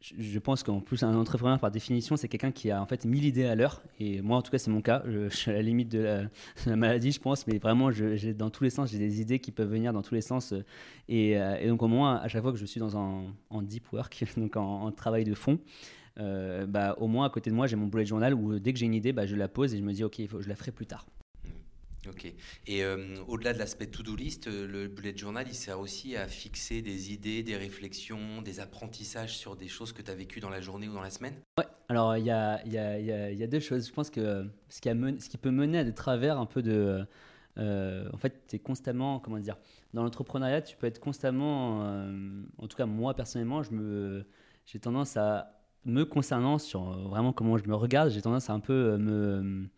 je pense qu'en plus, un entrepreneur, par définition, c'est quelqu'un qui a en fait mille idées à l'heure. Et moi, en tout cas, c'est mon cas. Je, <laughs> suis à la limite <laughs> de la, maladie, je pense. Mais vraiment, dans tous les sens, j'ai des idées qui peuvent venir dans tous les sens. Et, euh, donc, au moins, à chaque fois que je suis dans un en deep work, <laughs> donc en, travail de fond, euh, bah, au moins, à côté de moi, j'ai mon bullet journal où dès que j'ai une idée, bah, je la pose et je me dis, OK, je la ferai plus tard. Ok. Et euh, au-delà de l'aspect to-do list, euh, le bullet journal, il sert aussi à fixer des idées, des réflexions, des apprentissages sur des choses que tu as vécues dans la journée ou dans la semaine? Ouais, alors il y a, y, a, y a, deux choses. Je pense que ce qui, ce qui peut mener à des travers un peu de. Euh, en fait, tu es constamment, comment dire, dans l'entrepreneuriat, tu peux être constamment, en tout cas moi personnellement, j'ai tendance à, me concernant sur vraiment comment je me regarde, j'ai tendance à un peu me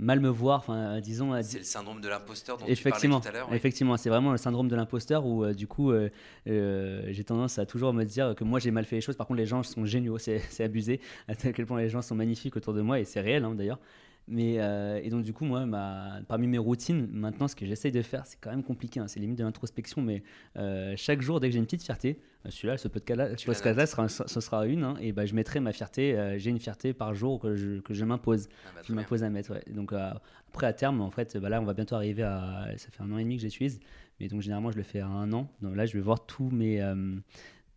mal me voir, enfin disons. C'est le syndrome de l'imposteur dont effectivement, tu parlais tout à l'heure. Effectivement, c'est vraiment le syndrome de l'imposteur où euh, du coup euh, euh, j'ai tendance à toujours me dire que moi j'ai mal fait les choses. Par contre, les gens sont géniaux, c'est <laughs> abusé à quel point les gens sont magnifiques autour de moi et c'est réel hein, d'ailleurs. Mais, euh, et donc, du coup, moi, ma, parmi mes routines, maintenant, ce que j'essaye de faire, c'est quand même compliqué, hein, c'est limite de l'introspection, mais euh, chaque jour, dès que j'ai une petite fierté, euh, celui-là, ce podcast-là, ce, ce sera une, hein, et bah, je mettrai ma fierté, j'ai une fierté par jour que je, que je m'impose. Ah bah, je m'impose à mettre. Ouais. Donc, après, à terme, en fait, bah, là, on va bientôt arriver à. Ça fait un an et demi que j'utilise, mais donc, généralement, je le fais à un an. Donc là, je vais voir tous mes,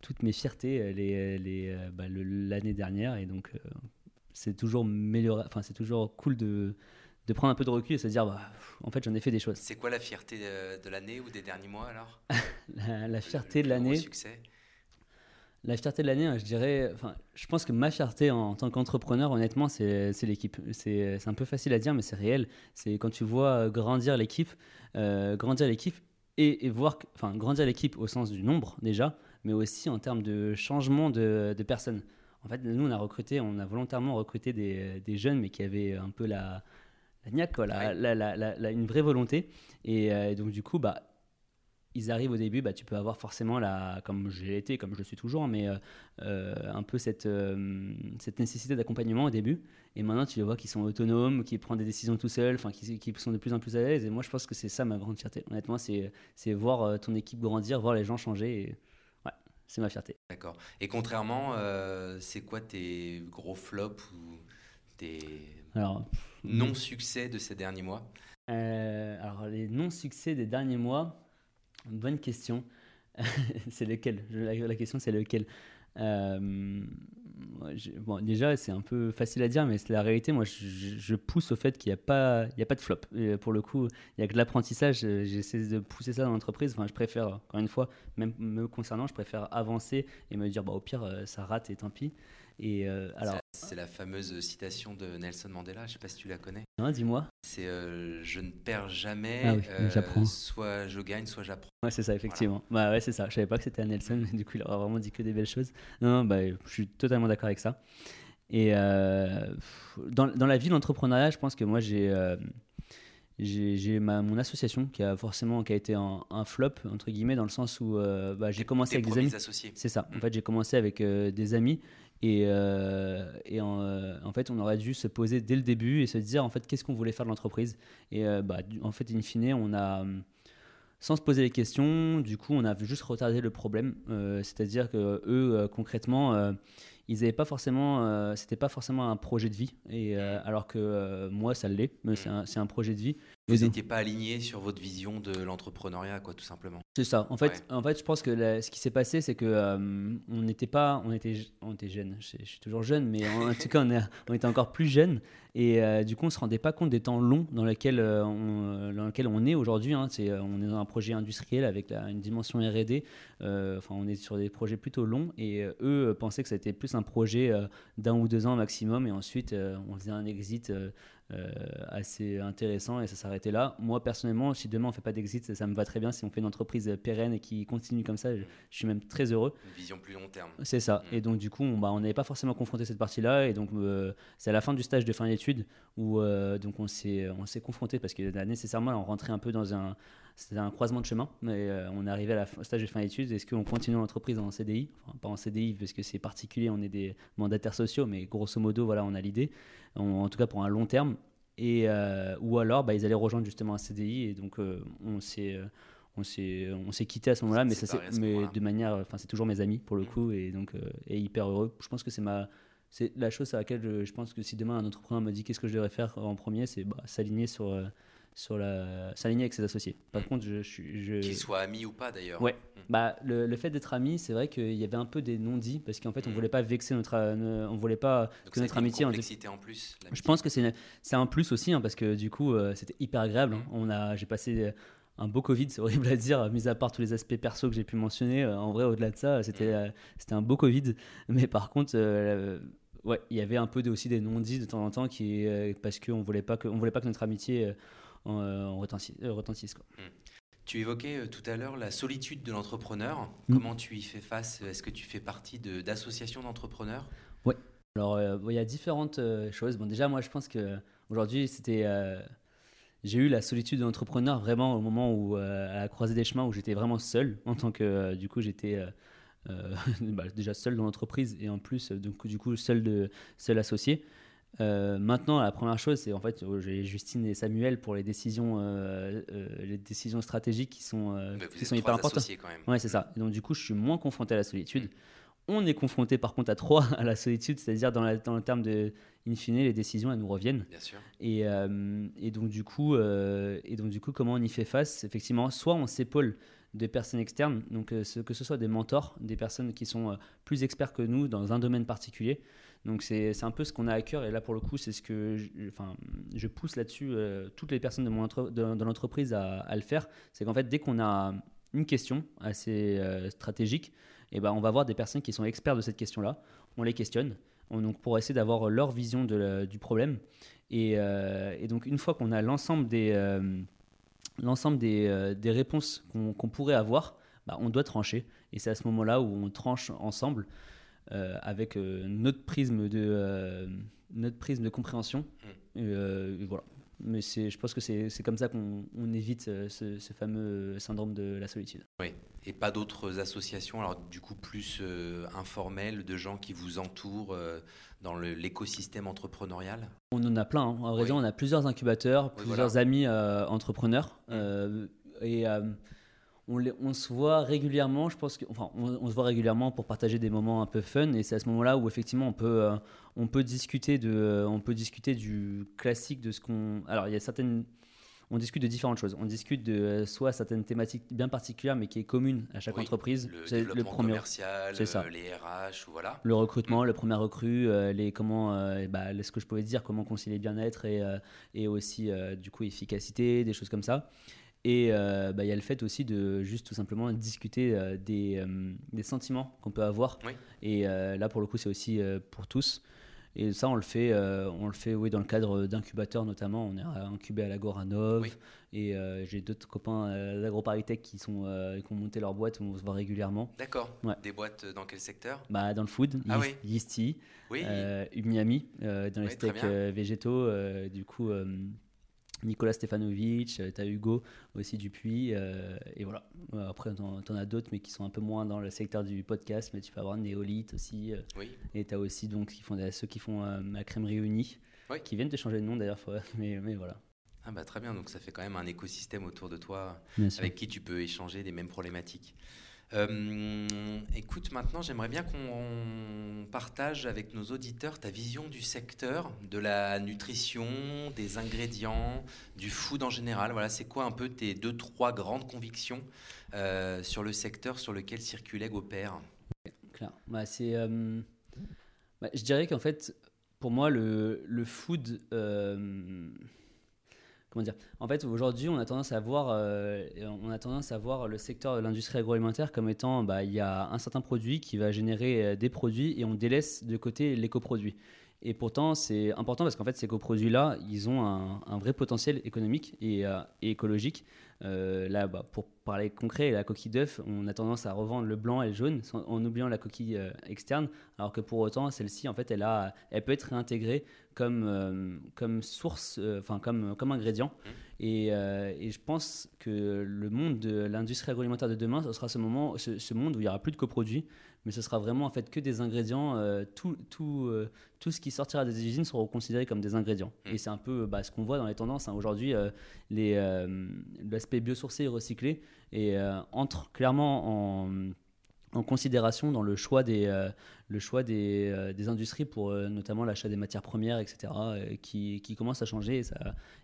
toutes mes fiertés l'année les, bah, l'année dernière, et donc c'est toujours enfin c'est toujours cool de, de prendre un peu de recul et se dire bah, en fait j'en ai fait des choses. C'est quoi la fierté de, l'année ou des derniers mois alors? <laughs> La, fierté de l'année. succès. La fierté de l'année, je dirais, enfin, je pense que ma fierté en, tant qu'entrepreneur, honnêtement, c'est l'équipe. C'est un peu facile à dire, mais c'est réel. C'est quand tu vois grandir l'équipe, euh, grandir l'équipe et, voir, enfin, grandir l'équipe au sens du nombre déjà, mais aussi en termes de changement de, de personnes. En fait, nous, on a recruté, on a volontairement recruté des, des jeunes, mais qui avaient un peu la, la niaque, quoi, la, la, une vraie volonté. Euh, et, donc, du coup, bah, ils arrivent au début, bah, tu peux avoir forcément, la, comme j'ai été, comme je le suis toujours, mais euh, euh, un peu cette, cette nécessité d'accompagnement au début. Et maintenant, tu les vois qui sont autonomes, qui prennent des décisions tout seuls, qui, qui sont de plus en plus à l'aise. Et moi, je pense que c'est ça ma grande fierté. Honnêtement, c'est voir ton équipe grandir, voir les gens changer. Et c'est ma fierté. D'accord. Et contrairement, euh, c'est quoi tes gros flops ou tes non-succès de ces derniers mois? Euh, Alors, les non-succès des derniers mois, bonne question. <laughs> c'est lequel? La, question, c'est lequel? Euh, bon, déjà, c'est un peu facile à dire, mais c'est la réalité. Moi, je, pousse au fait qu'il n'y a, pas, a pas de flop. pour le coup, il n'y a que de l'apprentissage. Euh, j'essaie de pousser ça dans l'entreprise. Enfin, je préfère, encore une fois, même me concernant, je préfère avancer et me dire, bah, au pire, euh, ça rate et tant pis. Et euh, alors, c'est la fameuse citation de Nelson Mandela. Je ne sais pas si tu la connais. Non, dis-moi. C'est je ne perds jamais. Ah j'apprends. Soit je gagne, soit j'apprends. Ouais, c'est ça, effectivement. Bah ouais, c'est ça. Je savais pas que c'était à Nelson, mais du coup, il aura vraiment dit que des belles choses. Non, bah, je suis totalement d'accord avec ça. Et euh, dans, dans, la vie de l'entrepreneuriat, je pense que moi, j'ai euh, j'ai mon association qui a forcément qui a été un, flop entre guillemets dans le sens où euh, bah, j'ai commencé avec des amis. C'est ça. En mmh. fait, j'ai commencé avec des amis et, et en, en, fait, on aurait dû se poser dès le début et se dire en fait qu'est-ce qu'on voulait faire de l'entreprise. Et bah, en fait, in fine, on a sans se poser les questions. Du coup, on a juste retardé le problème. Euh, c'est-à-dire que eux, euh, concrètement, euh, ils n'avaient pas forcément, c'était pas forcément un projet de vie. Et alors que moi, ça l'est. C'est un, un, projet de vie. Vous n'étiez pas aligné sur votre vision de l'entrepreneuriat, quoi, tout simplement. C'est ça. En fait, en fait, je pense que ce qui s'est passé, c'est que euh, on n'était pas, on était, on était jeunes. Je, suis toujours jeune, mais en, tout cas, on, on, était encore plus jeunes. Et euh, du coup, on se rendait pas compte des temps longs dans lesquels euh, on, dans lequel on est aujourd'hui. Hein. C'est, on est dans un projet industriel avec une dimension R&D. enfin, on est sur des projets plutôt longs. Et eux pensaient que c'était plus un projet d'un ou deux ans maximum. Et ensuite, on faisait un exit assez intéressant et ça s'arrêtait là. Moi personnellement, si demain on fait pas d'exit, ça, me va très bien. Si on fait une entreprise pérenne et qui continue comme ça, je, suis même très heureux. Une vision plus long terme. C'est ça. Mm. Et donc du coup, on bah, n'avait pas forcément confronté cette partie-là et donc euh, c'est à la fin du stage de fin d'études où euh, donc on s'est on confronté parce que nécessairement on rentrait un peu dans un c'était un croisement de chemin, mais on est arrivé à la stage de fin d'études. Est-ce qu'on continue l'entreprise en CDI enfin, Pas en CDI parce que c'est particulier, on est des mandataires sociaux, mais grosso modo, voilà, on a l'idée en, tout cas pour un long terme. Et, euh, ou alors, bah, ils allaient rejoindre justement un CDI. Et donc, euh, on s'est euh, on s'est on s'est quitté à ce moment-là mais ça mais de manière enfin c'est toujours mes amis pour le mm. coup et donc et hyper heureux je pense que c'est ma c'est la chose à laquelle je, pense que si demain un entrepreneur me dit qu'est-ce que je devrais faire en premier c'est bah, s'aligner sur sur la s'aligner avec ses associés. Par mm. contre, je, je, qu'ils soient amis ou pas d'ailleurs. Ouais. Mm. Bah le, le, fait d'être amis, c'est vrai qu'il y avait un peu des non-dits parce qu'en fait, on mm. voulait pas vexer notre, on voulait pas que notre amitié. Une complexité en plus. Je pense que c'est c'est un plus aussi hein, parce que du coup, euh, c'était hyper agréable. Hein. On a, j'ai passé un beau Covid, c'est horrible à dire, mis à part tous les aspects perso que j'ai pu mentionner. Euh, en vrai, au-delà de ça, c'était euh, c'était un beau Covid. Mais par contre. Ouais, il y avait un peu aussi des non-dits de temps en temps qui, parce qu'on voulait pas que, on voulait pas que notre amitié en, euh, euh, retentissent. Quoi. Hmm. Tu évoquais euh, tout à l'heure la solitude de l'entrepreneur. Hmm. Comment tu y fais face? Est-ce que tu fais partie d'associations d'entrepreneurs? Oui. Alors, il y a différentes choses. Bon, déjà, moi, je pense que aujourd'hui, c'était. j'ai eu la solitude de l'entrepreneur vraiment au moment où, à la croisée des chemins, où j'étais vraiment seul, en tant que. du coup, j'étais. <laughs> Bah, déjà seul dans l'entreprise et en plus, donc, du coup, seul, de, seul associé. Euh, maintenant, la première chose, c'est en fait, oh, j'ai Justine et Samuel pour les décisions, euh, euh, les décisions stratégiques qui sont, qui sont hyper importantes. Quand même. Ouais, c'est ça. donc, du coup, je suis moins confronté à la solitude. On est confronté par contre à trois <laughs> à la solitude, c'est-à-dire dans, dans, le terme de, in fine, les décisions, elles nous reviennent. Bien sûr. Et, et, donc, du coup, et donc, du coup, comment on y fait face? Effectivement, soit on s'épaule des personnes externes, donc que ce soit des mentors, des personnes qui sont plus experts que nous dans un domaine particulier, donc c'est un peu ce qu'on a à cœur et là pour le coup c'est ce que je, enfin, je pousse là-dessus euh, toutes les personnes de, mon de, l'entreprise à, à, le faire. C'est qu'en fait dès qu'on a une question assez euh, stratégique, et eh ben, on va voir des personnes qui sont experts de cette question-là, on les questionne on, donc, pour essayer d'avoir leur vision de du problème. Et, euh, et, donc une fois qu'on a l'ensemble des, l'ensemble des, des, réponses qu'on pourrait avoir, bah, on doit trancher. Et c'est à ce moment-là où on tranche ensemble. Euh, avec euh, notre prisme de euh, notre prisme de compréhension. Mm. voilà. Mais je pense que c'est comme ça qu'on évite ce, fameux syndrome de la solitude. Oui, et pas d'autres associations, alors du coup plus informelles, de gens qui vous entourent dans l'écosystème entrepreneurial? On en a plein. Hein. En vrai on a plusieurs incubateurs, plusieurs amis entrepreneurs. Et on, se voit régulièrement, je pense que, enfin, on, se voit régulièrement pour partager des moments un peu fun, et c'est à ce moment-là où effectivement on peut, euh, on peut discuter de, euh, on peut discuter du classique de ce qu'on. Alors il y a certaines, on discute de différentes choses. On discute de euh, soit certaines thématiques bien particulières, mais qui est commune à chaque entreprise. Le le premier, commercial, c'est ça. les RH, voilà. Le recrutement, mm. le premier recrue, les comment, bah, ce que je pouvais dire, comment concilier bien-être et, et aussi du coup efficacité, des choses comme ça. Et euh, bah, il y a le fait aussi de juste tout simplement discuter euh, des, euh, des, sentiments qu'on peut avoir. Et là, pour le coup, c'est aussi pour tous. Et ça, on le fait, on le fait oui, dans le cadre d'incubateurs notamment. On est incubé à l'Agoranov. Et j'ai d'autres copains d'AgroParisTech qui, sont, qui ont monté leur boîte où on se voit régulièrement. D'accord. Des boîtes dans quel secteur? Bah, Dans le food, ah, Yeasty, oui. Miami, dans les steaks végétaux. du coup, Nicolas Stefanovic, euh, tu as Hugo aussi Dupuis, euh, et voilà. Euh, après, tu en, as d'autres, mais qui sont un peu moins dans le secteur du podcast, mais tu peux avoir Néolith aussi. oui. Et tu as aussi donc, qui font, ceux qui font la crèmerie unie, qui viennent de changer de nom d'ailleurs, <laughs> mais, mais voilà. Ah bah très bien, donc ça fait quand même un écosystème autour de toi avec qui tu peux échanger des mêmes problématiques. Euh, écoute, maintenant, j'aimerais bien qu'on partage avec nos auditeurs ta vision du secteur, de la nutrition, des ingrédients, du food en général. Voilà, c'est quoi un peu tes deux, trois grandes convictions euh, sur le secteur sur lequel Circuleg opère Claire. Bah, c'est, euh, bah, je dirais qu'en fait, pour moi, le, le food En fait, aujourd'hui, on a tendance à voir, euh, on a tendance à voir le secteur de l'industrie agroalimentaire comme étant, bah, il y a un certain produit qui va générer euh, des produits et on délaisse de côté l'éco-produit. Et pourtant, c'est important parce qu'en fait, ces coproduits-là, ils ont un, vrai potentiel économique et, euh, écologique. Euh, là, bah, pour parler concret, la coquille d'œuf, on a tendance à revendre le blanc et le jaune en oubliant la coquille euh, externe, alors que pour autant, celle-ci, en fait, elle, a, elle peut être réintégrée comme, comme source, enfin comme, comme ingrédient. Mmh. Et, et, je pense que le monde de l'industrie agroalimentaire de demain, ce sera ce, moment, ce, ce monde où il n'y aura plus de coproduits, mais ce sera vraiment en fait que des ingrédients. Euh, tout, tout, euh, tout ce qui sortira des usines sera considéré comme des ingrédients. Mm. Et c'est un peu bah, ce qu'on voit dans les tendances. Hein. Aujourd'hui, euh, l'aspect biosourcé et recyclé et, entre clairement en, en, considération dans le choix des, le choix des, des industries pour notamment l'achat des matières premières, etc., qui, qui commence à changer et ça,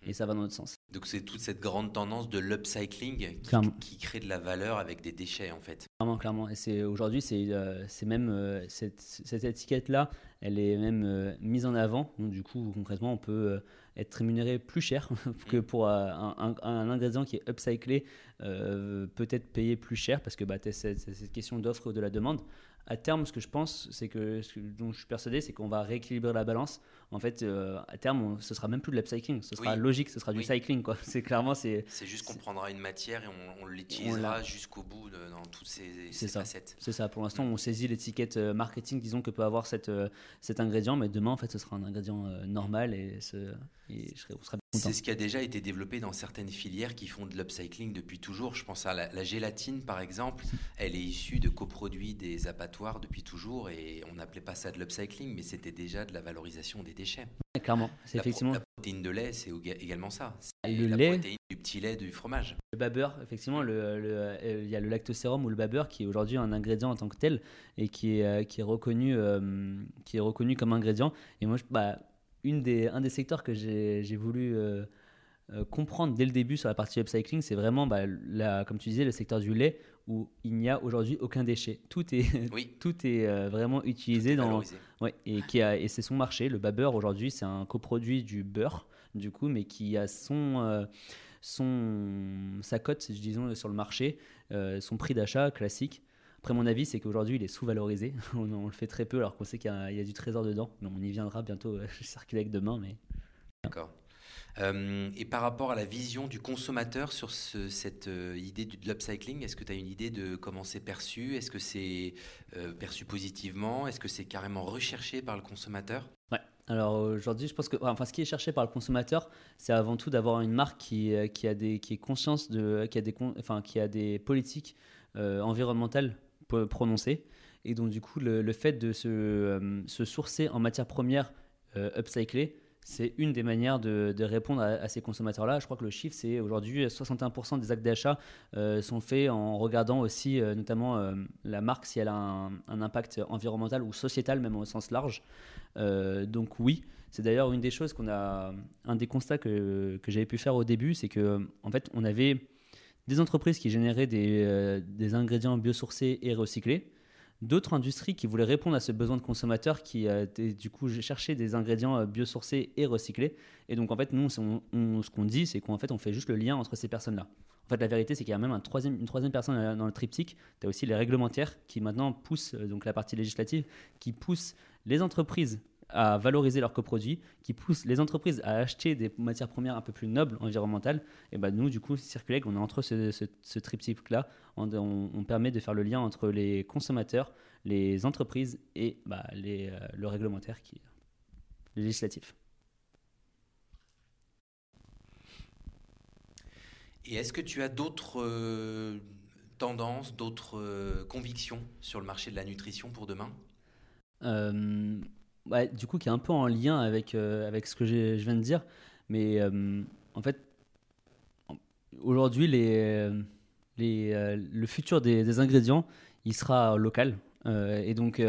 et ça va dans notre sens. Donc c'est toute cette grande tendance de l'upcycling qui, crée de la valeur avec des déchets en fait. Clairement, clairement. Et c'est aujourd'hui c'est euh, même euh, cette, cette, étiquette là, elle est même euh, mise en avant. Donc du coup concrètement on peut être rémunéré plus cher <laughs> que mm. pour un, un, ingrédient qui est upcyclé, peut-être payé plus cher parce que bah, c'est cette question d'offre de la demande à terme, ce que je pense, c'est que ce dont je suis persuadé, c'est qu'on va rééquilibrer la balance. En fait, euh, à terme, on, ce sera même plus de l'upcycling, ce sera logique, ce sera du cycling, quoi. <laughs> C'est clairement, c'est. C'est juste qu'on prendra une matière et on, l'utilisera jusqu'au bout dans toutes ses, facettes. C'est ça. Pour l'instant, on saisit l'étiquette euh, marketing, disons que peut avoir cette, euh, cet ingrédient, mais demain, en fait, ce sera un ingrédient normal et, ce, et je serai, on sera c'est ce qui a déjà été développé dans certaines filières qui font de l'upcycling depuis toujours. Je pense à la, gélatine, par exemple. <laughs> Elle est issue de coproduits des abattoirs depuis toujours et on n'appelait pas ça de l'upcycling, mais c'était déjà de la valorisation des déchets. clairement, c'est effectivement. la protéine de lait, c'est également ça. Le la lait. protéine du petit lait du fromage. Le babeur, effectivement, euh, il y a le lactosérum ou le babeur qui est aujourd'hui un ingrédient en tant que tel et qui est, euh, qui est, reconnu, euh, qui est reconnu comme ingrédient. Et moi, je, bah, une des, un des secteurs que j'ai voulu euh, euh, comprendre dès le début sur la partie upcycling, c'est vraiment, bah, la, comme tu disais, le secteur du lait où il n'y a aujourd'hui aucun déchet. Tout est, <laughs> tout est euh, vraiment utilisé dans. Ouais, et qui a, et c'est son marché. Le babeur aujourd'hui, c'est un coproduit du beurre, du coup, mais qui a son. son, sa cote, disons, sur le marché, son prix d'achat classique. Après, mon avis, c'est qu'aujourd'hui, il est sous-valorisé. <laughs> on, le fait très peu alors qu'on sait qu'il y, a du trésor dedans. Mais on y viendra bientôt <laughs> chez avec demain. Mais... D'accord. Euh, et par rapport à la vision du consommateur sur cette euh, idée de l'upcycling, est-ce que tu as une idée de comment c'est perçu? Est-ce que c'est euh, perçu positivement? Est-ce que c'est carrément recherché par le consommateur? Ouais. Alors aujourd'hui, je pense que enfin, ce qui est cherché par le consommateur, c'est avant tout d'avoir une marque qui, qui, a des, qui est conscience de, qui a des, enfin, qui a des politiques environnementales prononcé. Et donc, du coup, le, fait de se, euh, se, sourcer en matière première euh, upcyclée, c'est une des manières de, répondre à, ces consommateurs-là. Je crois que le chiffre, c'est aujourd'hui 61% des actes d'achat euh, sont faits en regardant aussi notamment la marque si elle a un, impact environnemental ou sociétal, même au sens large. donc oui, c'est d'ailleurs une des choses qu'on a, un des constats que, que j'avais pu faire au début, c'est que en fait, on avait des entreprises qui généraient des, euh, des ingrédients biosourcés et recyclés, d'autres industries qui voulaient répondre à ce besoin de consommateurs qui, euh, du coup, cherchaient des ingrédients euh, biosourcés et recyclés. Et donc, en fait, nous, ce qu'on dit, c'est qu'en fait, on fait juste le lien entre ces personnes-là. En fait, la vérité, c'est qu'il y a même un troisième, une troisième personne dans le triptyque. Tu as aussi les réglementaires qui maintenant poussent, donc la partie législative, qui poussent les entreprises à valoriser leurs coproduits, qui poussent les entreprises à acheter des matières premières un peu plus nobles environnementales, et ben nous, du coup, Circuleg, on est entre ce, ce, triptyque-là, on, permet de faire le lien entre les consommateurs, les entreprises et bah, les, euh, le réglementaire, qui, le législatif. Et est-ce que tu as d'autres euh, tendances, d'autres euh, convictions sur le marché de la nutrition pour demain? Du coup, qui est un peu en lien avec, euh, avec ce que je viens de dire. Mais euh, en fait, aujourd'hui, les, les, le futur des, ingrédients, il sera local. et donc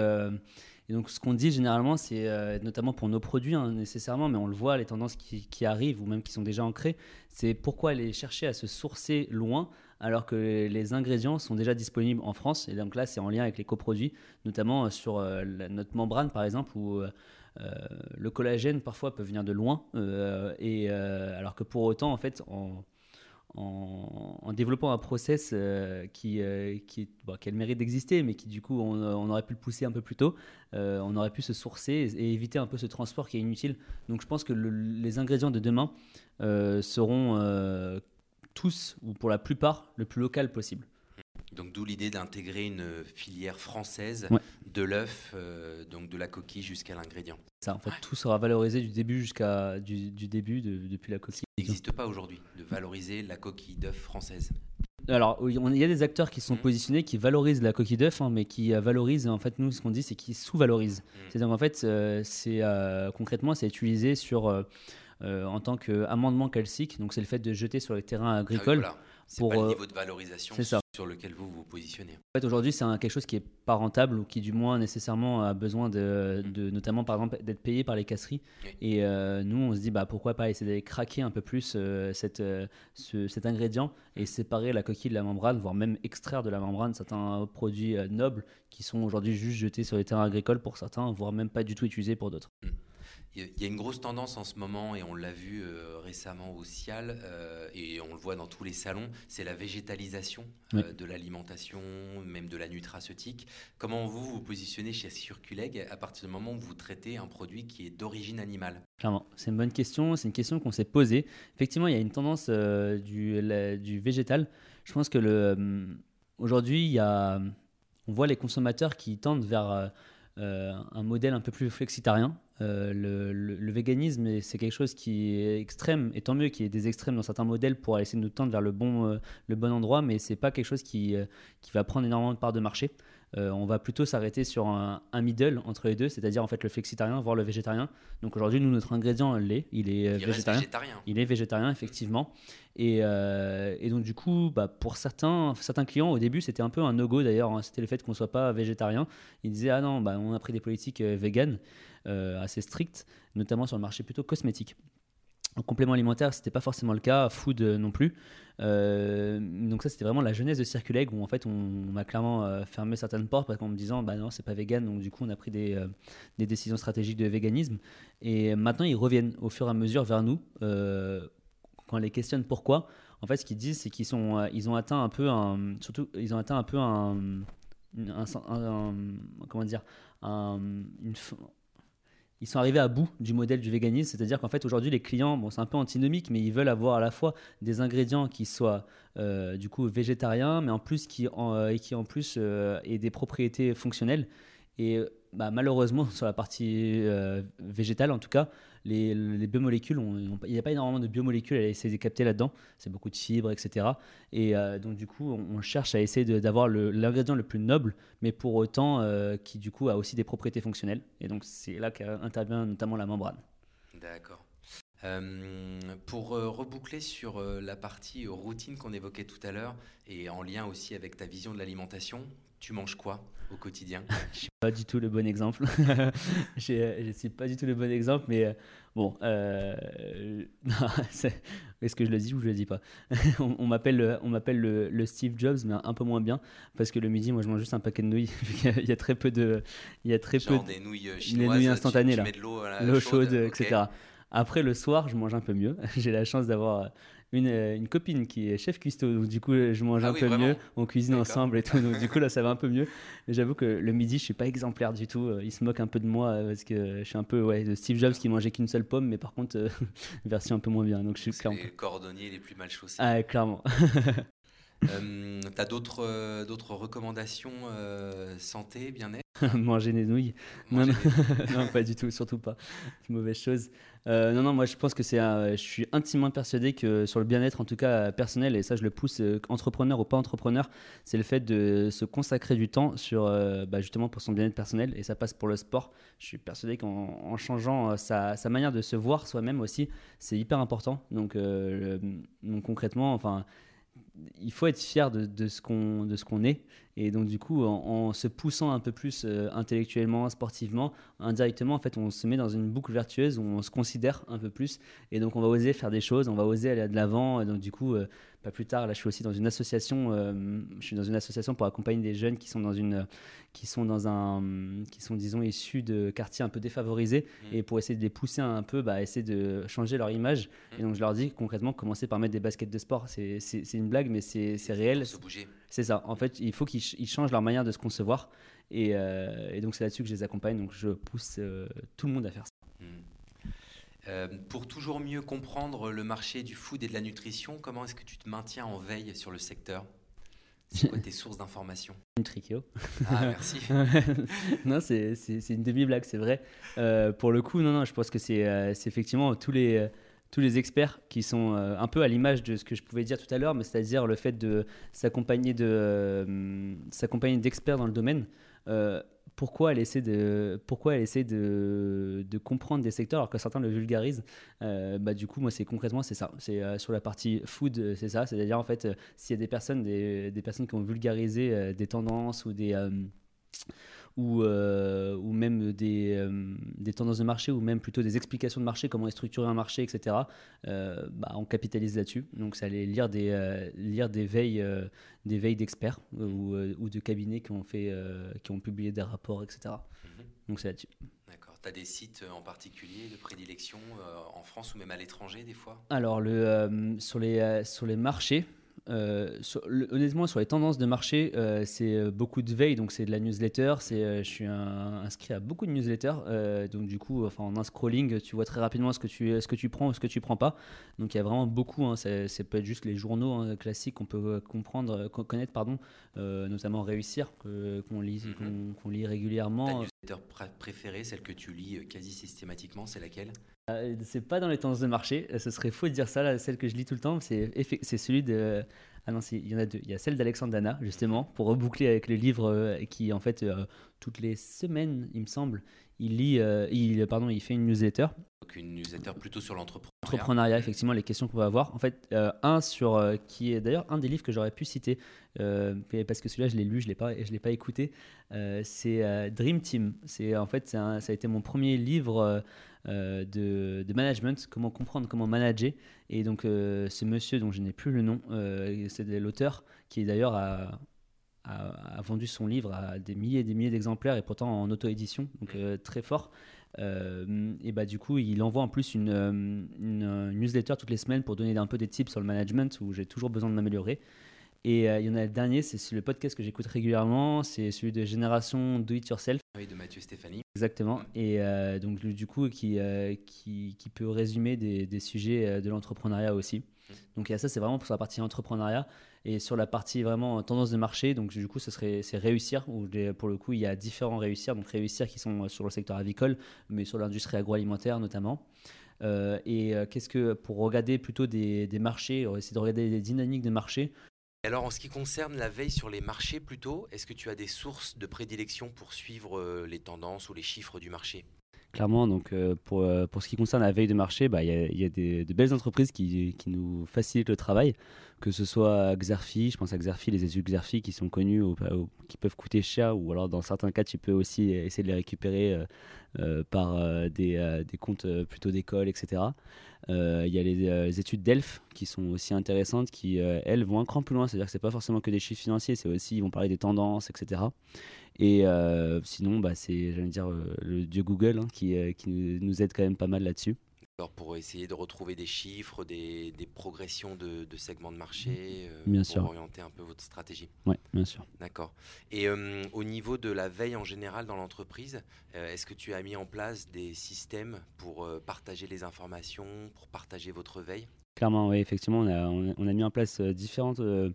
et donc, ce qu'on dit généralement, c'est euh, notamment pour nos produits, hein, nécessairement, mais on le voit, les tendances qui, arrivent ou même qui sont déjà ancrées, c'est pourquoi aller chercher à se sourcer loin alors que les ingrédients sont déjà disponibles en France. Et donc là, c'est en lien avec les coproduits, notamment euh, sur euh, notre membrane, par exemple, où le collagène parfois peut venir de loin. et alors que pour autant, en fait, en développant un process euh, qui, euh, qui, qui, a le mérite d'exister, mais qui du coup on, aurait pu le pousser un peu plus tôt, euh, on aurait pu se sourcer et, éviter un peu ce transport qui est inutile. Donc je pense que les ingrédients de demain seront tous, ou pour la plupart, le plus local possible. Donc d'où l'idée d'intégrer une filière française de l'œuf, donc de la coquille jusqu'à l'ingrédient. Ça, en fait, tout sera valorisé du début jusqu'à du, début depuis la coquille. Il n'existe pas aujourd'hui de valoriser la coquille d'œuf française. Alors, il y a des acteurs qui sont mmh. positionnés, qui valorisent la coquille d'œuf, hein, mais qui euh, valorisent, en fait, nous, ce qu'on dit, c'est qu'ils sous-valorisent. Mmh. C'est-à-dire qu'en fait, euh, c'est, euh, concrètement, c'est utilisé sur, en tant qu'amendement calcique, donc c'est le fait de jeter sur les terrains agricoles. Ah c'est pas le niveau de valorisation sur lequel vous vous positionnez. En fait, aujourd'hui, c'est quelque chose qui est pas rentable ou qui, du moins, nécessairement a besoin de, mm. notamment, par exemple, d'être payé par les casseries. Et euh, nous, on se dit, bah, pourquoi pas essayer d'aller craquer un peu plus euh, cette, euh, cet ingrédient et séparer la coquille de la membrane, voire même extraire de la membrane certains produits nobles qui sont aujourd'hui juste jetés sur les terrains agricoles pour certains, voire même pas du tout utilisés pour d'autres. Mm. Il y a une grosse tendance en ce moment, et on l'a vu euh, récemment au Cial, euh, et on le voit dans tous les salons, c'est la végétalisation euh, de l'alimentation, même de la nutraceutique. Comment vous vous positionnez chez Circuleg à partir du moment où vous traitez un produit qui est d'origine animale? Clairement, c'est une bonne question, c'est une question qu'on s'est posée. Effectivement, il y a une tendance du, du, végétal. Je pense que le, aujourd'hui, il y a, on voit les consommateurs qui tendent vers un modèle un peu plus flexitarien euh, le, véganisme, c'est quelque chose qui est extrême, et tant mieux qu'il y ait des extrêmes dans certains modèles pour essayer de nous tendre vers le bon, euh, endroit, mais c'est pas quelque chose qui, euh, qui va prendre énormément de parts de marché. On va plutôt s'arrêter sur un, middle entre les deux, c'est-à-dire en fait le flexitarien, voire le végétarien. Donc aujourd'hui, nous, notre ingrédient l'est, il est végétarien. Il est végétarien, effectivement. Et, et donc du coup, bah, pour certains, certains clients, au début, c'était un peu un no-go d'ailleurs, hein. c'était le fait qu'on soit pas végétarien. Ils disaient, ah non, bah, on a pris des politiques véganes. Euh, assez strict, notamment sur le marché plutôt cosmétique. En complément alimentaire, c'était pas forcément le cas, food euh, non plus. Euh, donc ça, c'était vraiment la jeunesse de Circuleg où en fait on, a clairement fermé certaines portes parce qu'en me disant bah non c'est pas vegan, donc du coup on a pris des, décisions stratégiques de véganisme. Et maintenant ils reviennent au fur et à mesure vers nous quand on les questionne pourquoi. En fait, ce qu'ils disent, c'est qu'ils ont atteint un peu un, surtout ils ont atteint un peu un, un, comment dire, un, une, ils sont arrivés à bout du modèle du véganisme, c'est-à-dire qu'en fait aujourd'hui les clients, bon c'est un peu antinomique, mais ils veulent avoir à la fois des ingrédients qui soient euh, du coup végétariens, mais en plus qui en, euh, et qui en plus euh, aient des propriétés fonctionnelles. Et bah, malheureusement <laughs> sur la partie végétale en tout cas, les, biomolécules, il n'y a pas énormément de biomolécules à essayer de capter là-dedans. C'est beaucoup de fibres, etc. Et euh, donc, du coup, on, cherche à essayer d'avoir l'ingrédient le, plus noble, mais pour autant euh, qui, du coup, a aussi des propriétés fonctionnelles. Et donc, c'est là qu'intervient notamment la membrane. D'accord. Euh, pour reboucler sur la partie routine qu'on évoquait tout à l'heure et en lien aussi avec ta vision de l'alimentation, tu manges quoi? Au quotidien <laughs> Je suis pas du tout le bon exemple. <laughs> je ne suis pas du tout le bon exemple, mais euh, bon, euh, <laughs> est-ce que je le dis ou je le dis pas? On, m'appelle, on m'appelle le, Steve Jobs, mais un peu moins bien, parce que le midi, moi, je mange juste un paquet de nouilles. il y a très peu de, il y a très Genre peu des nouilles chinoises, nouilles instantanées là, l'eau chaude, etc. Après le soir, je mange un peu mieux. J'ai la chance d'avoir une, euh, une, copine qui est chef cuistot, donc du coup je mange ah un peu mieux, on cuisine ensemble et tout, donc du coup là ça va un peu mieux. <laughs> J'avoue que le midi je suis pas exemplaire du tout, euh, il se moque un peu de moi euh, parce que je suis un peu ouais, de Steve Jobs qui mangeait qu'une seule pomme, mais par contre <laughs> version un peu moins bien. Donc je suis clairement. Les cordonniers les plus mal chaussés. Ah clairement. <laughs> euh, T'as d'autres d'autres recommandations santé, bien-être? <laughs> Manger des nouilles. non, <laughs> non, pas du tout, surtout pas. C'est une mauvaise chose. Euh, non, non, moi je pense que c'est. je suis intimement persuadé que sur le bien-être, en tout cas personnel, et ça je le pousse, euh, entrepreneur ou pas entrepreneur, c'est le fait de se consacrer du temps sur euh, bah, justement pour son bien-être personnel, et ça passe pour le sport. Je suis persuadé qu'en changeant sa, sa, manière de se voir soi-même aussi, c'est hyper important. Donc, donc concrètement, enfin il faut être fier de, de ce qu'on de ce qu'on est. Et donc du coup en, se poussant un peu plus euh, intellectuellement sportivement indirectement en fait on se met dans une boucle vertueuse où on se considère un peu plus. Et donc on va oser faire des choses on va oser aller de l'avant. Et donc du coup euh, pas plus tard là je suis aussi dans une association euh, je suis dans une association pour accompagner des jeunes qui sont dans une qui sont dans un qui sont disons issus de quartiers un peu défavorisés. Mmh. et pour essayer de les pousser un peu bah, essayer de changer leur image. Mmh. et donc je leur dis concrètement commencer par mettre des baskets de sport. C'est une blague mais c'est réel. C'est ça. En fait, il faut qu'ils changent leur manière de se concevoir. Et, euh, donc, c'est là-dessus que je les accompagne. Donc, je pousse euh, tout le monde à faire ça. Hmm. Euh, pour toujours mieux comprendre le marché du food et de la nutrition, comment est-ce que tu te maintiens en veille sur le secteur? C'est quoi <laughs> tes sources d'information Une trichio. Ah, merci. <laughs> non, c'est une demi-blague, c'est vrai. pour le coup, non, non, je pense que c'est effectivement tous les, tous les experts qui sont euh, un peu à l'image de ce que je pouvais dire tout à l'heure, mais c'est-à-dire le fait de s'accompagner de euh, s'accompagner d'experts dans le domaine. Euh, pourquoi elle essaie de pourquoi elle essaie de, de, comprendre des secteurs alors que certains le vulgarisent bah du coup moi c'est concrètement c'est ça c'est sur la partie food c'est ça c'est à dire en fait s'il y a des personnes des, des, personnes qui ont vulgarisé des tendances ou des ou, euh, ou même des, euh, des, tendances de marché, ou même plutôt des explications de marché, comment est structuré un marché, etc., euh, bah, on capitalise là-dessus. Donc, ça allait lire des, lire des veilles des veilles d'experts ou, ou, de cabinets qui ont, fait, qui ont publié des rapports, etc. Mhm. Donc, c'est là-dessus. D'accord. Tu as des sites en particulier de prédilection en France ou même à l'étranger, des fois? Alors, le, sur, les, sur les marchés, euh, honnêtement, sur les tendances de marché, euh, c'est euh, beaucoup de veille, donc c'est de la newsletter. C'est, je suis inscrit à beaucoup de newsletters, donc du coup, enfin, en un scrolling, tu vois très rapidement ce que tu, ce que tu prends ou ce que tu prends pas. Donc il y a vraiment beaucoup. Hein, c'est, peut être juste les journaux hein, classiques qu'on peut comprendre, connaître, pardon, notamment réussir qu'on lit, mm-hmm. qu'on, lit régulièrement. Ta newsletter préférée, celle que tu lis quasi systématiquement, c'est laquelle? C'est pas dans les tendances de marché, euh, ce serait faux de dire ça. Celle que je lis tout le temps, c'est celui de. Ah non, il y en a deux. Il y a celle d'Alexandre Dana, justement, pour reboucler avec le livre euh, qui, en fait, toutes les semaines, il me semble, il lit, il, pardon, il fait une newsletter. Donc une newsletter plutôt sur l'entrepreneuriat. Entrepreneuriat, effectivement, les questions qu'on va avoir. En fait, un sur qui est d'ailleurs un des livres que j'aurais pu citer, parce que celui-là, je l'ai lu, je l'ai pas, je l'ai pas écouté. c'est Dream Team. C'est en fait, ça a été mon premier livre euh, de, management, comment comprendre, comment manager. Et donc, euh, ce monsieur dont je n'ai plus le nom, euh, c'est l'auteur qui d'ailleurs a, a, vendu son livre à des milliers et des milliers d'exemplaires et pourtant en auto-édition, donc très fort. et bah du coup, il envoie en plus une, une, newsletter toutes les semaines pour donner un peu des tips sur le management où j'ai toujours besoin de m'améliorer. Et il y en a le dernier, c'est le podcast que j'écoute régulièrement, c'est celui de Génération Do It Yourself. Oui, de Mathieu Stéphanie. Exactement. Et euh, donc, du coup, qui, euh, qui, qui, peut résumer des, des sujets euh, de l'entrepreneuriat aussi. Mmh. Donc, il y a ça, c'est vraiment pour la partie entrepreneuriat. Et sur la partie vraiment tendance de marché, donc du coup, ce serait c'est réussir. Où pour le coup, il y a différents réussir. Donc, réussir qui sont sur le secteur avicole, mais sur l'industrie agroalimentaire notamment. et qu'est-ce que pour regarder plutôt des, des marchés, essayer de regarder des dynamiques de marché, alors en ce qui concerne la veille sur les marchés plutôt, est-ce que tu as des sources de prédilection pour suivre euh, les tendances ou les chiffres du marché? Clairement, donc euh, pour, euh, pour ce qui concerne la veille de marché, bah, il y, a des, de belles entreprises qui, qui, nous facilitent le travail, que ce soit Xerfi, je pense à Xerfi, les études Xerfi qui sont connus ou, qui peuvent coûter cher, ou alors dans certains cas, tu peux aussi essayer de les récupérer par des, des, comptes plutôt d'école, etc. Euh, il y a euh, les, études d'ELF qui sont aussi intéressantes, qui, euh, elles, vont un cran plus loin. C'est-à-dire que ce n'est pas forcément que des chiffres financiers, c'est aussi, ils vont parler des tendances, etc. Et sinon, bah, c'est, dire, le dieu Google hein, qui, qui nous aide quand même pas mal là-dessus pour essayer de retrouver des chiffres, des, progressions de, segments de marché, euh, pour orienter un peu votre stratégie. Oui, bien sûr. D'accord. Et euh, au niveau de la veille en général dans l'entreprise, euh, est-ce que tu as mis en place des systèmes pour partager les informations, pour partager votre veille? Clairement, oui, effectivement, on a, on a mis en place différentes, je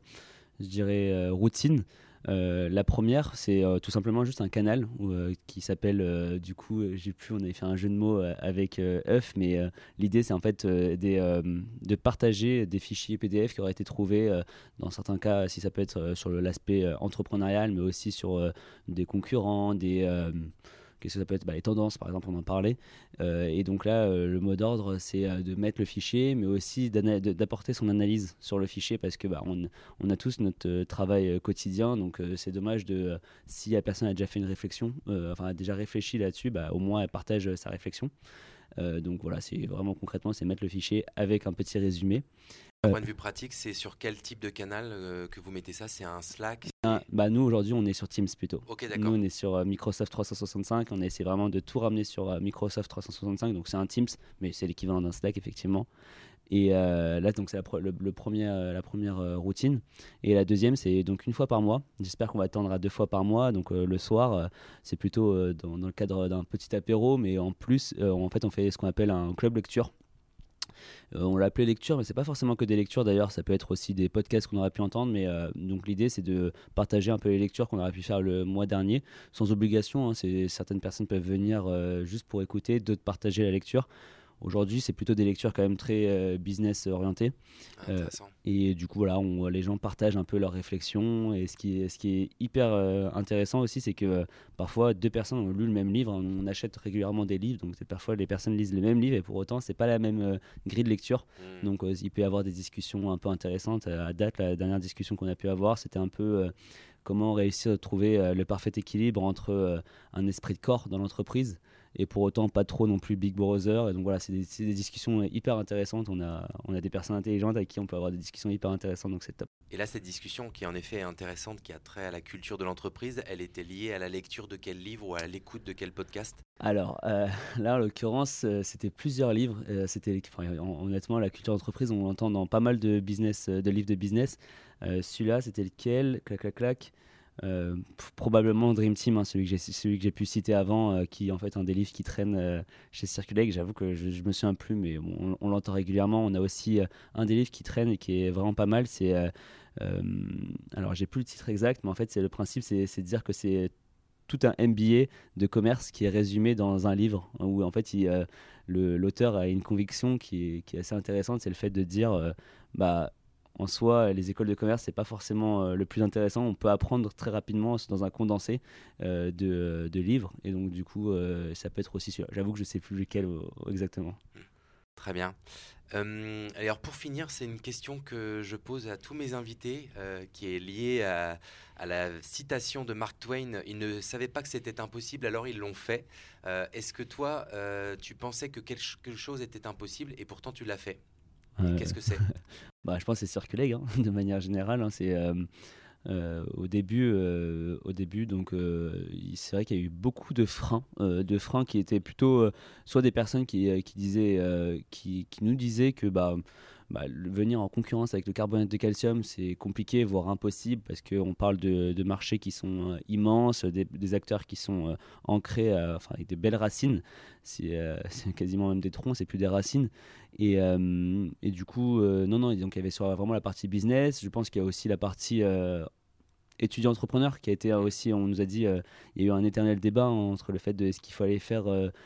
dirais, routines. Euh, la première, c'est euh, tout simplement juste un canal euh, qui s'appelle, du coup, j'ai plus, on avait fait un jeu de mots avec œuf, mais l'idée c'est en fait de partager des fichiers PDF qui auraient été trouvés, dans certains cas, si ça peut être sur l'aspect entrepreneurial, mais aussi sur des concurrents, des que ça peut être bah, les tendances, par exemple, on en parlait. et donc là, le mot d'ordre, c'est de mettre le fichier, mais aussi d'apporter son analyse sur le fichier parce que bah, on, a tous notre travail quotidien. Donc c'est dommage de si la personne a déjà fait une réflexion, enfin a déjà réfléchi là-dessus, bah, au moins elle partage sa réflexion. donc voilà, c'est vraiment concrètement, c'est mettre le fichier avec un petit résumé. D'un point de vue pratique, c'est sur quel type de canal euh, que vous mettez ça? C'est un Slack bah Nous, aujourd'hui, on est sur Teams plutôt. Nous, on est sur euh, Microsoft 365. On essaie vraiment de tout ramener sur euh, Microsoft 365. Donc, c'est un Teams, mais c'est l'équivalent d'un Slack, effectivement. Et là, donc c'est la, le, premier, la première routine. Et la deuxième, c'est donc une fois par mois. J'espère qu'on va attendre à deux fois par mois. Donc le soir, c'est plutôt dans, dans, le cadre d'un petit apéro, mais en plus, en fait, on fait ce qu'on appelle un club lecture. Euh, on l'appelait lecture, mais c'est pas forcément que des lectures d'ailleurs, ça peut être aussi des podcasts qu'on aurait pu entendre. Mais euh, donc l'idée c'est de partager un peu les lectures qu'on aurait pu faire le mois dernier, sans obligation. Hein. certaines personnes peuvent venir euh, juste pour écouter, d'autres partager la lecture. Aujourd'hui, c'est plutôt des lectures quand même très euh, business orientées. Euh, et du coup, voilà, on, les gens partagent un peu leurs réflexions. Et ce qui est, ce qui est hyper euh, intéressant aussi, c'est que parfois deux personnes ont lu le même livre. On achète régulièrement des livres, donc parfois les personnes lisent les mêmes livres et pour autant, c'est pas la même grille de lecture. Hmm. Donc, il peut y avoir des discussions un peu intéressantes. À date, la dernière discussion qu'on a pu avoir, c'était un peu comment réussir à trouver le parfait équilibre entre un esprit de corps dans l'entreprise et pour autant pas trop non plus Big Brother. Et donc voilà, c'est des, discussions hyper intéressantes. On a, on a des personnes intelligentes avec qui on peut avoir des discussions hyper intéressantes, donc c'est top. Et là, cette discussion qui est en effet intéressante, qui a trait à la culture de l'entreprise, elle était liée à la lecture de quel livre ou à l'écoute de quel podcast? Alors euh, <laughs> là, en l'occurrence, euh, c'était plusieurs livres. Euh, c'était, honnêtement, la culture d'entreprise, on l'entend dans pas mal de business, de livres de business. celui-là, c'était lequel? Clac, clac, clac. Euh, probablement Dream Team, hein, celui que j'ai pu citer avant, euh, qui est en fait un des livres qui traîne euh, chez Circulate. J'avoue que je, je, me souviens plus, mais on, l'entend régulièrement. On a aussi un des livres qui traîne et qui est vraiment pas mal. C'est alors j'ai plus le titre exact, mais en fait c'est le principe, c'est de dire que c'est tout un MBA de commerce qui est résumé dans un livre où en fait l'auteur a une conviction qui est, qui est assez intéressante, c'est le fait de dire bah en soi, les écoles de commerce, c'est pas forcément euh, le plus intéressant. On peut apprendre très rapidement dans un condensé euh, de, livres. Et donc, du coup, euh, ça peut être aussi celui-là. J'avoue que je sais plus lequel exactement. Très bien. alors, pour finir, c'est une question que je pose à tous mes invités qui est liée à, la citation de Mark Twain. Ils ne savaient pas que c'était impossible, alors ils l'ont fait. Est-ce que toi, tu pensais que quelque chose était impossible et pourtant tu l'as fait? Qu'est-ce que c'est? <laughs> Bah, Je pense que c'est Circuleg, hein, <laughs> de manière générale. Hein, c'est. Euh, euh, au début, euh, au début, donc c'est vrai qu'il y a eu beaucoup de freins, de freins qui étaient plutôt soit des personnes qui, qui disaient, qui, qui, nous disaient que bah bah, venir en concurrence avec le carbonate de calcium, c'est compliqué, voire impossible, parce qu'on parle de, marchés qui sont euh, immenses, des, acteurs qui sont euh, ancrés, euh, enfin, avec des belles racines. <laughs> C'est quasiment même des troncs, c'est plus des racines. Et, du coup, non, non, donc il y avait sur vraiment la partie business. Je pense qu'il y a aussi la partie étudiant entrepreneur qui a été aussi, on nous a dit, il y a eu un éternel débat entre le fait de est-ce qu'il fallait faire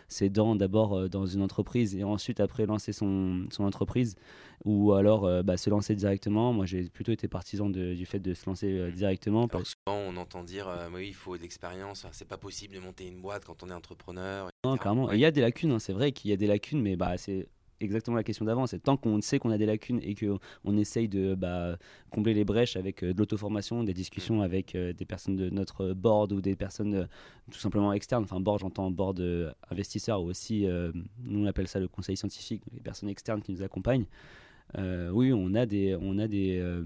ses dents d'abord dans une entreprise et ensuite après lancer son, son entreprise ou alors euh, bah, se lancer directement. Moi, j'ai plutôt été partisan du fait de se lancer euh, directement. Alors souvent, on entend dire euh, oui, il faut de l'expérience, c'est pas possible de monter une boîte quand on est entrepreneur. Non, clairement. Il y a des lacunes, hein, c'est vrai qu'il y a des lacunes, mais bah, c'est exactement la question d'avant. C'est tant qu'on sait qu'on a des lacunes et qu'on essaye de bah, combler les brèches avec de l'auto-formation, des discussions mm. avec des personnes de notre board ou des personnes tout simplement externes. Enfin, board, j'entends board investisseurs ou aussi, nous on appelle ça le conseil scientifique, les personnes externes qui nous accompagnent. Euh, oui, on a des, on a des, euh,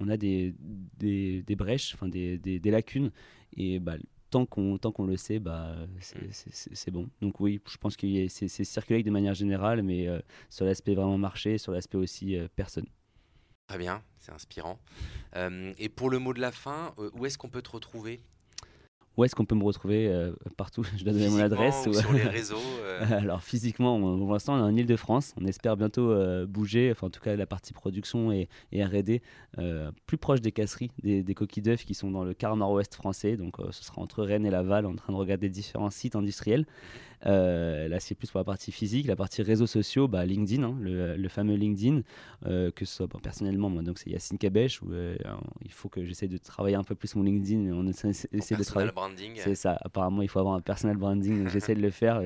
on a des, des, des brèches, enfin des, des, lacunes, et bah, tant qu'on tant qu'on le sait, bah, c'est bon. Donc oui, je pense que c'est circulé de manière générale, mais euh, sur l'aspect vraiment marché, sur l'aspect aussi personne. Très bien, c'est inspirant. et pour le mot de la fin, où est-ce qu'on peut te retrouver? Où est-ce qu'on peut me retrouver euh, partout? <laughs> Je dois donner mon adresse. Ou sur les <laughs> réseaux euh? Alors physiquement, pour l'instant, on est en Ile-de-France. On espère bientôt euh, bouger, enfin en tout cas la partie production et, R&D, plus proche des casseries, des, coquilles d'œufs qui sont dans le quart nord-ouest français. Donc ce sera entre Rennes et Laval, en train de regarder différents sites industriels. Là, c'est plus pour la partie physique. La partie réseaux sociaux, bah, LinkedIn, hein, le, fameux LinkedIn, que ce soit personnellement, moi, donc c'est Yacine Kabesh, où il faut que j'essaie de travailler un peu plus mon LinkedIn. On essaie, de travailler. branding. C'est ça. Apparemment, il faut avoir un personal branding. j'essaie de le faire.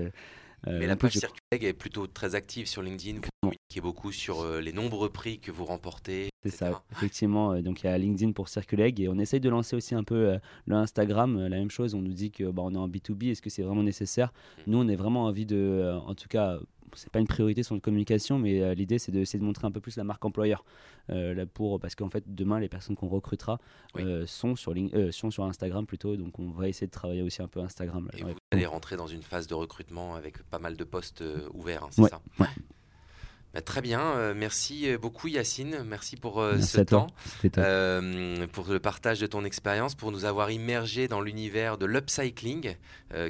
Mais la page Circuleg est plutôt très active sur LinkedIn. Vous communiquez beaucoup sur les nombreux prix que vous remportez. C'est ça, effectivement. donc il y a LinkedIn pour Circuleg et on essaye de lancer aussi un peu le Instagram. la même chose, on nous dit que bah, on est en B2B. Est-ce que c'est vraiment nécessaire? Mmh. Nous, on est vraiment envie de, en tout cas, c'est pas une priorité sur la communication, mais euh, l'idée c'est de, de montrer un peu plus la marque employeur. Euh, pour, parce qu'en fait, demain, les personnes qu'on recrutera euh, sont, sur sont sur Instagram plutôt, donc on va essayer de travailler aussi un peu Instagram. Et vous allez rentrer dans une phase de recrutement avec pas mal de postes ouverts, hein, c'est ça? Bah, très bien, euh, merci euh, beaucoup Yacine, merci pour euh, ce temps, pour le partage de ton expérience, pour nous avoir immergé dans l'univers de l'upcycling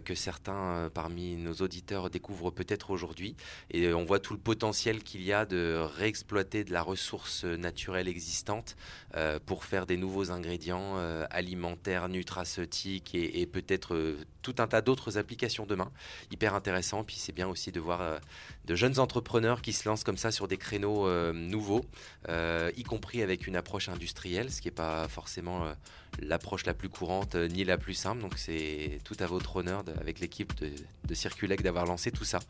que certains parmi nos auditeurs découvrent peut-être aujourd'hui. Et on voit tout le potentiel qu'il y a de réexploiter de la ressource naturelle existante pour faire des nouveaux ingrédients alimentaires, nutraceutiques et, et peut-être tout un tas d'autres applications demain. Hyper intéressant, puis c'est bien aussi de voir de jeunes entrepreneurs qui se lancent comme ça sur des créneaux euh, nouveaux, euh, y compris avec une approche industrielle, ce qui n'est pas forcément euh, l'approche la plus courante ni la plus simple. Donc c'est tout à votre honneur avec l'équipe de, de Circulec d'avoir lancé tout ça.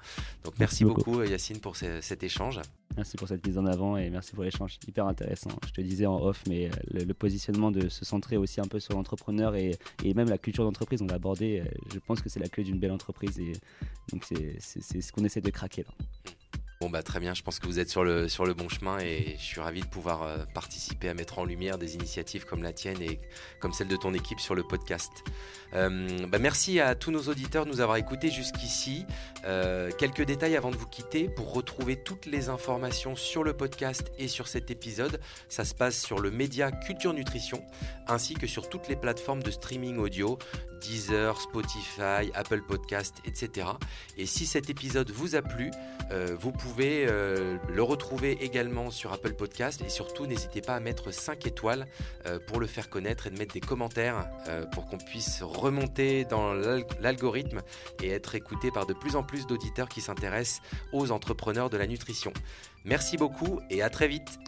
Donc merci, beaucoup. Yacine pour cet échange. Merci pour cette mise en avant et merci pour l'échange hyper intéressant. Je te disais en off, mais le, positionnement de se centrer aussi un peu sur l'entrepreneur et, et, même la culture d'entreprise, on l'a abordé. Je pense que c'est la clé d'une belle entreprise et donc c'est ce qu'on essaie de craquer là. Bon bah très bien, je pense que vous êtes sur le, bon chemin et je suis ravi de pouvoir euh, participer à mettre en lumière des initiatives comme la tienne et comme celle de ton équipe sur le podcast. Euh, bah merci à tous nos auditeurs de nous avoir écoutés jusqu'ici. Euh, quelques détails avant de vous quitter. Pour retrouver toutes les informations sur le podcast et sur cet épisode, ça se passe sur le média Culture Nutrition ainsi que sur toutes les plateformes de streaming audio, Deezer, Spotify, Apple Podcast, etc. Et si cet épisode vous a plu, vous pouvez euh, le retrouver également sur Apple Podcast et surtout n'hésitez pas à mettre 5 étoiles euh, pour le faire connaître et de mettre des commentaires euh, pour qu'on puisse remonter dans l'algorithme et être écouté par de plus en plus d'auditeurs qui s'intéressent aux entrepreneurs de la nutrition. Merci beaucoup et à. Très vite.